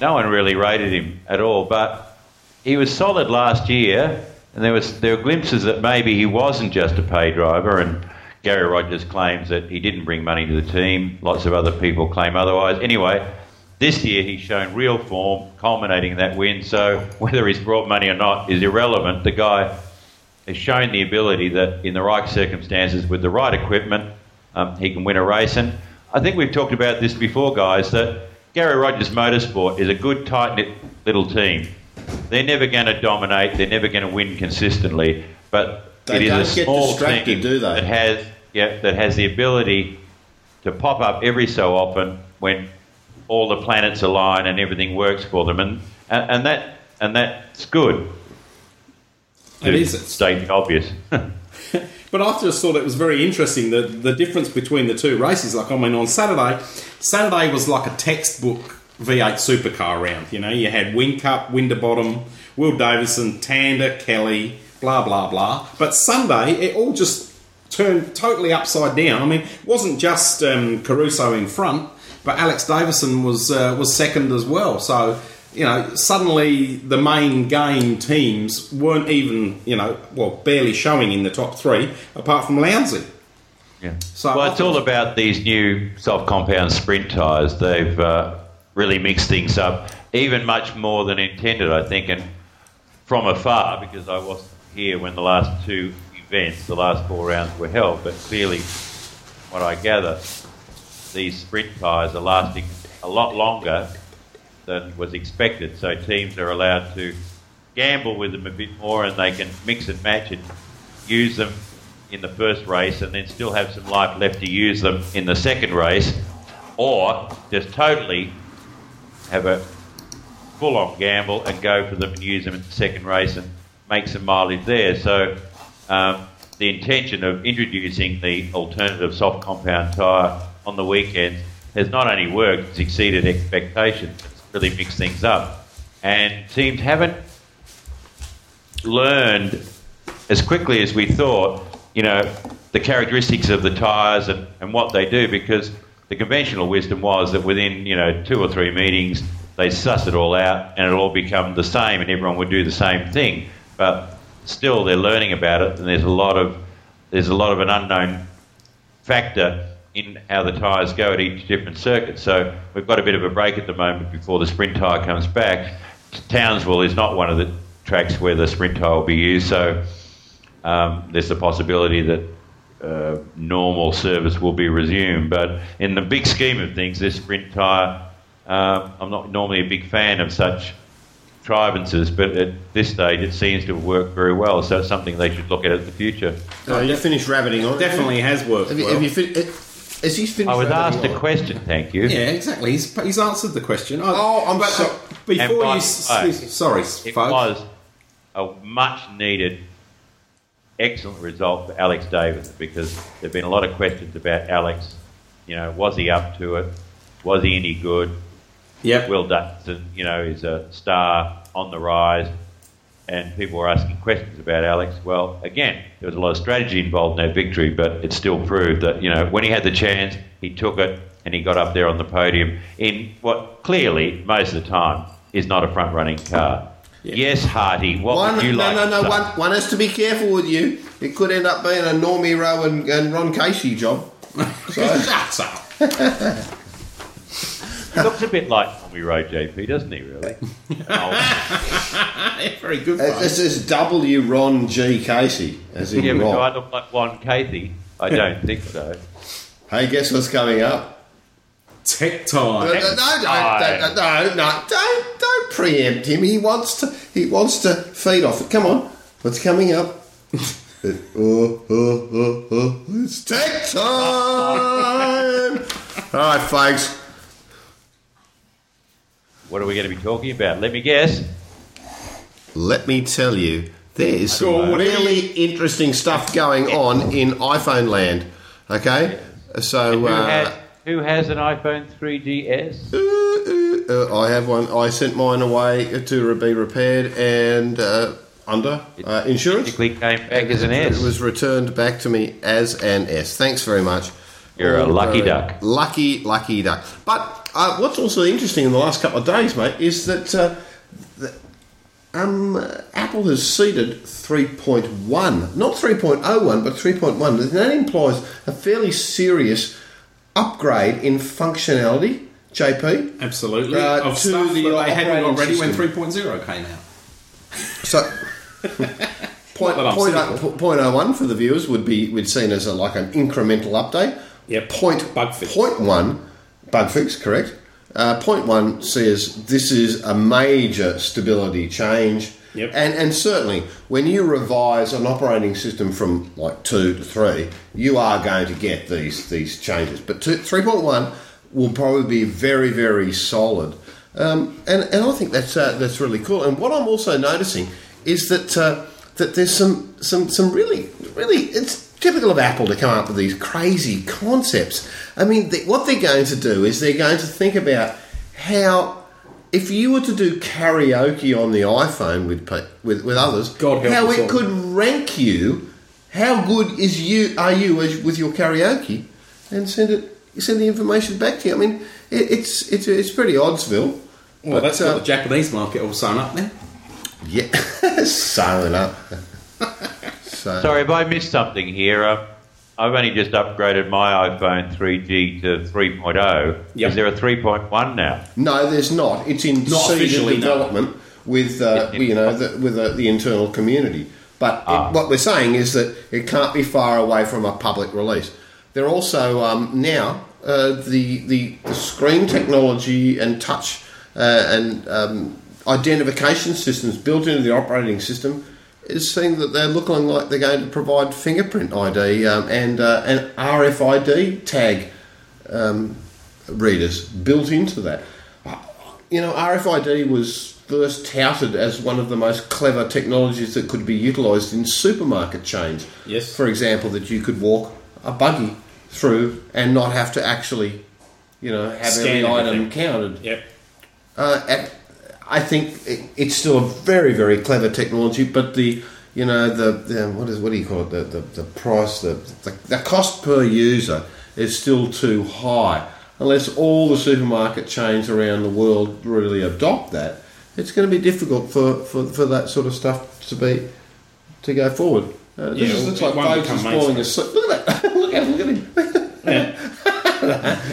no one really rated him at all. But he was solid last year, and there was there were glimpses that maybe he wasn't just a pay driver, and Garry Rogers claims that he didn't bring money to the team. Lots of other people claim otherwise. Anyway, this year he's shown real form, culminating in that win. So whether he's brought money or not is irrelevant. The guy has shown the ability that in the right circumstances, with the right equipment, um, he can win a race. And I think we've talked about this before, guys, that Garry Rogers Motorsport is a good, tight knit little team. They're never going to dominate, they're never going to win consistently, but They it is a small team do they? that has yeah, that has the ability to pop up every so often when all the planets align and everything works for them, and and, and that and that's good. It It's- state obvious. [laughs] But I just thought it was very interesting the the difference between the two races. Like I mean, on Saturday, Saturday was like a textbook V8 supercar round. You know, you had Whincup, Winterbottom, Will Davison, Tander, Kelly, blah blah blah. But Sunday, it all just turned totally upside down. I mean, it wasn't just um, Caruso in front, but Alex Davison was uh, was second as well. So. You know, suddenly the main game teams weren't even, you know, well, barely showing in the top three, apart from Lowndesy. Yeah. So well, it's all about these new soft compound sprint tyres. They've uh, really mixed things up, even much more than intended, I think. And from afar, because I wasn't here when the last two events, the last four rounds were held, but clearly, what I gather, these sprint tyres are lasting a lot longer than was expected. So teams are allowed to gamble with them a bit more, and they can mix and match and use them in the first race, and then still have some life left to use them in the second race, or just totally have a full-on gamble and go for them and use them in the second race and make some mileage there. So um, the intention of introducing the alternative soft compound tyre on the weekends has not only worked, it's exceeded expectations. It's really mixed things up. And teams haven't learned as quickly as we thought, you know, the characteristics of the tyres and, and what they do because the conventional wisdom was that within, you know, two or three meetings they suss it all out and it'll all become the same and everyone would do the same thing. But still they're learning about it and there's a lot of there's a lot of an unknown factor in how the tyres go at each different circuit. So we've got a bit of a break at the moment before the sprint tyre comes back. Townsville is not one of the tracks where the sprint tyre will be used, so um, there's the possibility that uh, normal service will be resumed. But in the big scheme of things, this sprint tyre, um, I'm not normally a big fan of such trivances, but at this stage it seems to have worked very well. So it's something they should look at in the future. Uh, you finished rabbiting on it? Definitely has worked Have you, well. have you fin- uh, has he finished I was asked a question, thank you. yeah, exactly. He's, he's answered the question. Oh, I'm but, so- uh, before And by you, the s- sorry, It folks. was a much needed, excellent result for Alex Davis because there have been a lot of questions about Alex. You know, was he up to it? Was he any good? Yep. Will Dutton, you know, is a star on the rise, and people were asking questions about Alex. Well, again, there was a lot of strategy involved in that victory, but it still proved that, you know, when he had the chance, he took it and he got up there on the podium in what clearly, most of the time, is not a front running car. Yes, Hardy, what One, would you no, like no, to no. One, one has to be careful with you. It could end up being a Normie Rowe and, and Ron Casey job. [laughs] So, Shut up. He [laughs] looks a bit like Tommy Rowe JP, doesn't he, really? [laughs] oh, Very good. Uh, this is W. Ron G. Casey, as in yeah, but do I look like Juan Cathy? I don't think so. Hey, guess what's coming up? Tech No, time. no, no, no, no, no, don't, don't preempt him. He wants to, he wants to feed off it. Come on, what's coming up? [laughs] oh, oh, oh, oh, it's tech time! [laughs] All right, folks. What are we going to be talking about? Let me guess. Let me tell you, there's some really interesting stuff going on in iPhone land. Okay, so uh, has, who has an iPhone 3GS? uh, uh, I have one. I sent mine away to be repaired and uh, under uh, insurance. Basically came back as an S. It was returned back to me as an S. Thanks very much. You're a lucky duck. Lucky, lucky duck. But uh, what's also interesting in the last couple of days, mate, is that uh, the, um, Apple has seeded 3.1, not 3.01, but 3.1. That implies a fairly serious upgrade in functionality. JP, Absolutely. Uh, of to stuff the that they hadn't already when system. 3.0 came out. so. [laughs] Point, Not that I'm point, cynical. oh- point oh one for the viewers would be we'd seen as a, like an incremental update. Yeah. Point Bug fix. Point one, bug fix, correct. Uh, point one says this is a major stability change. Yep. And and certainly when you revise an operating system from like two to three, you are going to get these these changes. But two, three point one will probably be very very solid. Um, and and I think that's uh, that's really cool. And what I'm also noticing is that uh, that there's some some some really really it's typical of Apple to come up with these crazy concepts. I mean, what they're going to do is they're going to think about how if you were to do karaoke on the iPhone with with, with others, God help how us it all. could rank you. How good is you are you as, with your karaoke? And send it send the information back to you. I mean, it, it's it's it's pretty oddsville. Well, But, that's uh, got the Japanese market all sewn up now. Yeah, [laughs] sewing up. [laughs] so, Sorry if I missed something here. Um, I've only just upgraded my iPhone 3G to 3.0. Yep. Is there a 3.1 now? No, there's not. It's in Not seeded officially, no. development with uh, Yeah. you know the, with uh, the internal community. But Ah. it, what we're saying is that it can't be far away from a public release. They're also um, now uh, the, the the screen technology and touch uh, and um, identification systems built into the operating system is saying that they're looking like they're going to provide fingerprint ID um, and uh, an RFID tag um, readers built into that. You know, RFID was first touted as one of the most clever technologies that could be utilised in supermarket chains. Yes. For example, that you could walk a buggy through and not have to actually, you know, have Scan every item everything. counted. Yep. Uh, and I think it, it's still a very, very clever technology, but the you know the, the what is what do you call it the the, the price the, the the cost per user is still too high unless all the supermarket chains around the world really adopt that. It's going to be difficult for, for, for that sort of stuff to be to go forward. Uh, this Yeah, is- looks like won't Bogues become is falling mainstream. asleep. Look at that! [laughs] look at! Look!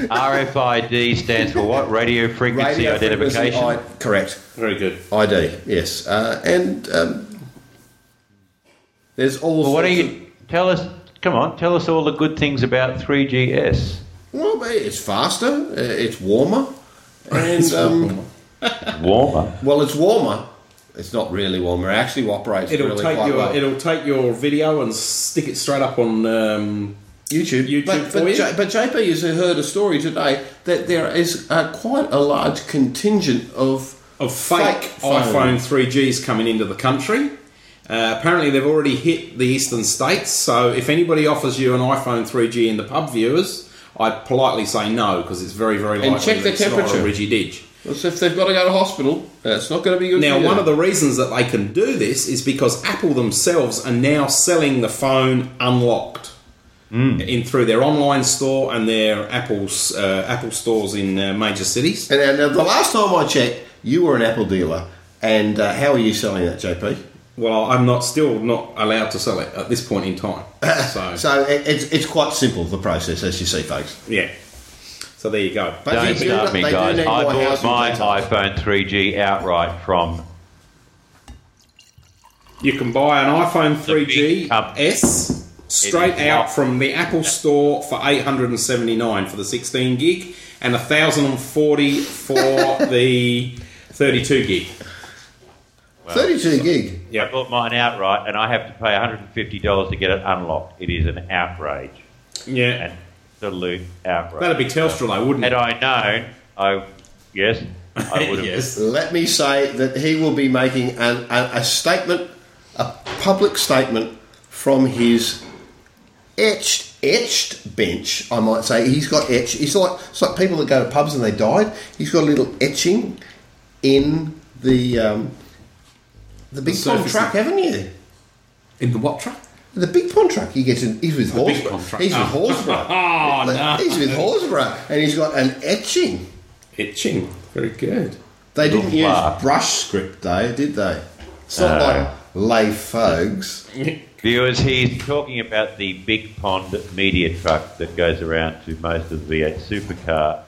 RFID stands for what? Radio frequency Radio identification. frequency I- correct. Very good. ID, yes. Uh, and um, there's all well, what do sorts you tell us? Come on, tell us all the good things about 3GS. well, it's faster, uh, it's warmer, and um, [laughs] Warmer. well, it's warmer. It's not really warmer. It actually operates It'll really take quite your well. it'll take your video and stick it straight up on. Um, YouTube. YouTube but, for but, you? J- but JP has heard a story today that there is uh, quite a large contingent of of fake, phone. iPhone 3Gs coming into the country. Uh, apparently, they've already hit the eastern states. So, if anybody offers you an iPhone 3G in the pub viewers, I'd politely say no because it's very, very likely And check the temperature. Ridgy Dig. So if they've got to go to hospital, that's not going to be good. Now, one of the reasons that they can do this is because Apple themselves are now selling the phone unlocked in through their online store and their Apple's uh, Apple stores in uh, major cities. And now, now, the last time I checked, you were an Apple dealer, and uh, how are you selling that, JP? Well, I'm not still not allowed to sell it at this point in time. [laughs] So, So it, it's it's quite simple the process, as you see, folks. yeah. So there you go. But Don't you do- start me, guys. I bought my iPhone 3G outright from You can buy an iPhone 3G company. S straight It is out from the Apple Store for 879 for the 16 gig and 1040 for [laughs] the 32 gig. Thirty-two gig. Yeah, I bought mine outright, and I have to pay $150 to get it unlocked. It is an outrage, Yeah. an absolute outrage. That'd be Telstra though, wouldn't Had it? I known, I yes, I [laughs] would have. yes. Let me say that he will be making an, a, a statement, a public statement from his etched etched bench. I might say he's got etched. He's like it's like people that go to pubs and they died. He's got a little etching in the um, the big pond truck, haven't you? In the what truck? The big pond truck. He gets in. He's with big Horsburgh. pond truck. He's with Oh. Horsburgh. [laughs] Oh, no. He's with Horsburgh, and he's got an etching. Etching. Very good. They didn't use brush script, though, did they? It's not Uh, like lay folks. [laughs] Viewers, he's talking about the Big Pond media truck that goes around to most of the V8 supercar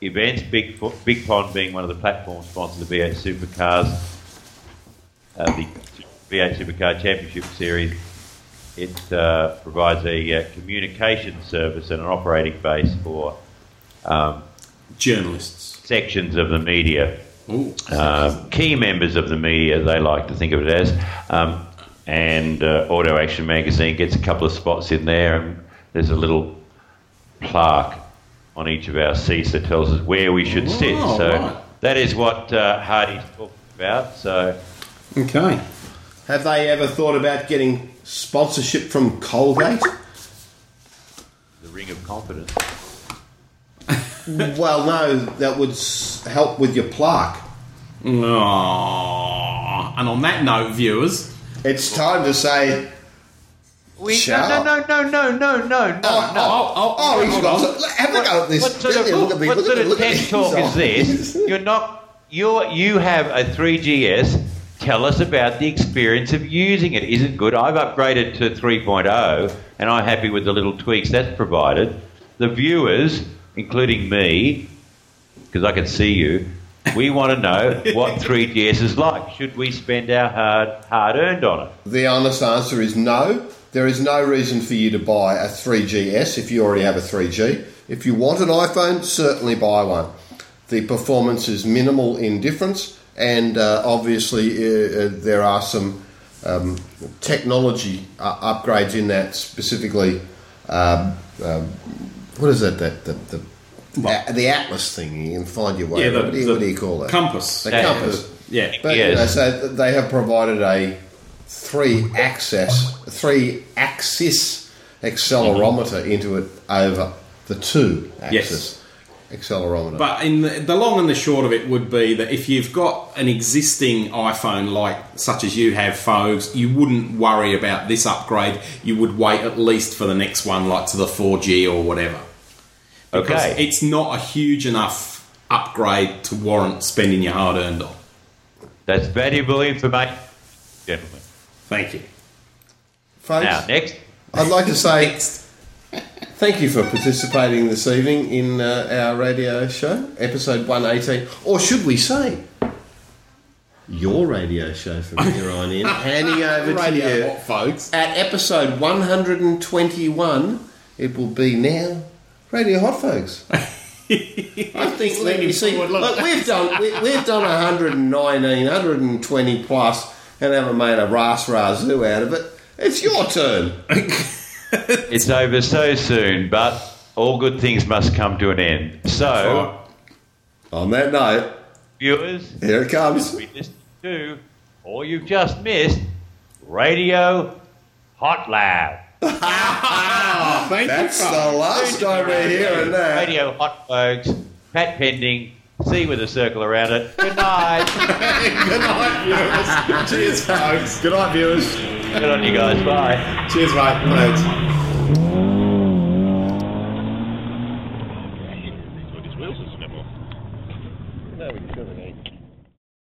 events. Big, Big Pond being one of the platform sponsors of V8 supercars, uh, the V8 Supercar Championship Series. It uh, provides a uh, communication service and an operating base for um, Journalists. sections of the media um, key members of the media, they like to think of it as. Um, and uh, Auto Action magazine gets a couple of spots in there, and there's a little plaque on each of our seats that tells us where we should sit. Oh, So right. that is what uh, Hardy's talking about. So Okay. Have they ever thought about getting sponsorship from Colgate? the ring of confidence. [laughs] well, no, that would help with your plaque. Aw. And on that note, viewers, It's time to say. We, Shall? no, no, no, no, no, no, no, no. Oh, oh, oh, oh, oh he's hold got. to- Have a go at this. What sort of, Billy, look at me, what look sort of me, look at TED talk is this? [laughs] You're not. You you have a 3GS. Tell us about the experience of using it. Is it good? I've upgraded to 3.0, and I'm happy with the little tweaks that's provided. The viewers, including me, because I can see you, we want to know what 3GS is like. Should we spend our hard hard earned on it? The honest answer is no. There is no reason for you to buy a 3GS if you already have a 3G. If you want an iPhone, certainly buy one. The performance is minimal in difference, and uh, obviously uh, uh, there are some um, technology uh, upgrades in that. Specifically, um, um, what is that? That the the, What? a- the Atlas thing. You can find your way. yeah, the, what, do you, the what do you call it? Compass. The Yeah. compass. Yeah. But Yes. you know, so they have provided a three axis, three axis accelerometer into it over the two axis accelerometer. But in the, the long and the short of it would be that if you've got an existing iPhone like such as you have, folks, you wouldn't worry about this upgrade. You would wait at least for the next one, like to the 4G or whatever. Because Okay. it's not a huge enough upgrade to warrant spending your hard earned on. That's valuable information, gentlemen. Thank you. Folks, Now, next. I'd like to say [laughs] thank you for participating this evening in uh, our radio show, episode 118. Or should we say, your radio show from here on in, handing over to you. what, folks? At episode 121, it will be now Radio Hot Folks. [laughs] I think let me see. Look, we've done we, we've done 119, 120 plus, and haven't made a ras razoo out of it. It's your turn. [laughs] It's over so soon, but all good things must come to an end. So, On that note, viewers, here it comes. we listened to, or you've just missed, Radio Hot Lap. Thank That's you, the folks. last time we're hearing that. Radio Hot Folks, Pat Pending, C with a circle around it. Good night. [laughs] Good night, viewers. [laughs] Cheers, folks. Good night, viewers. Good on you guys. Bye. Cheers, mate. Thanks.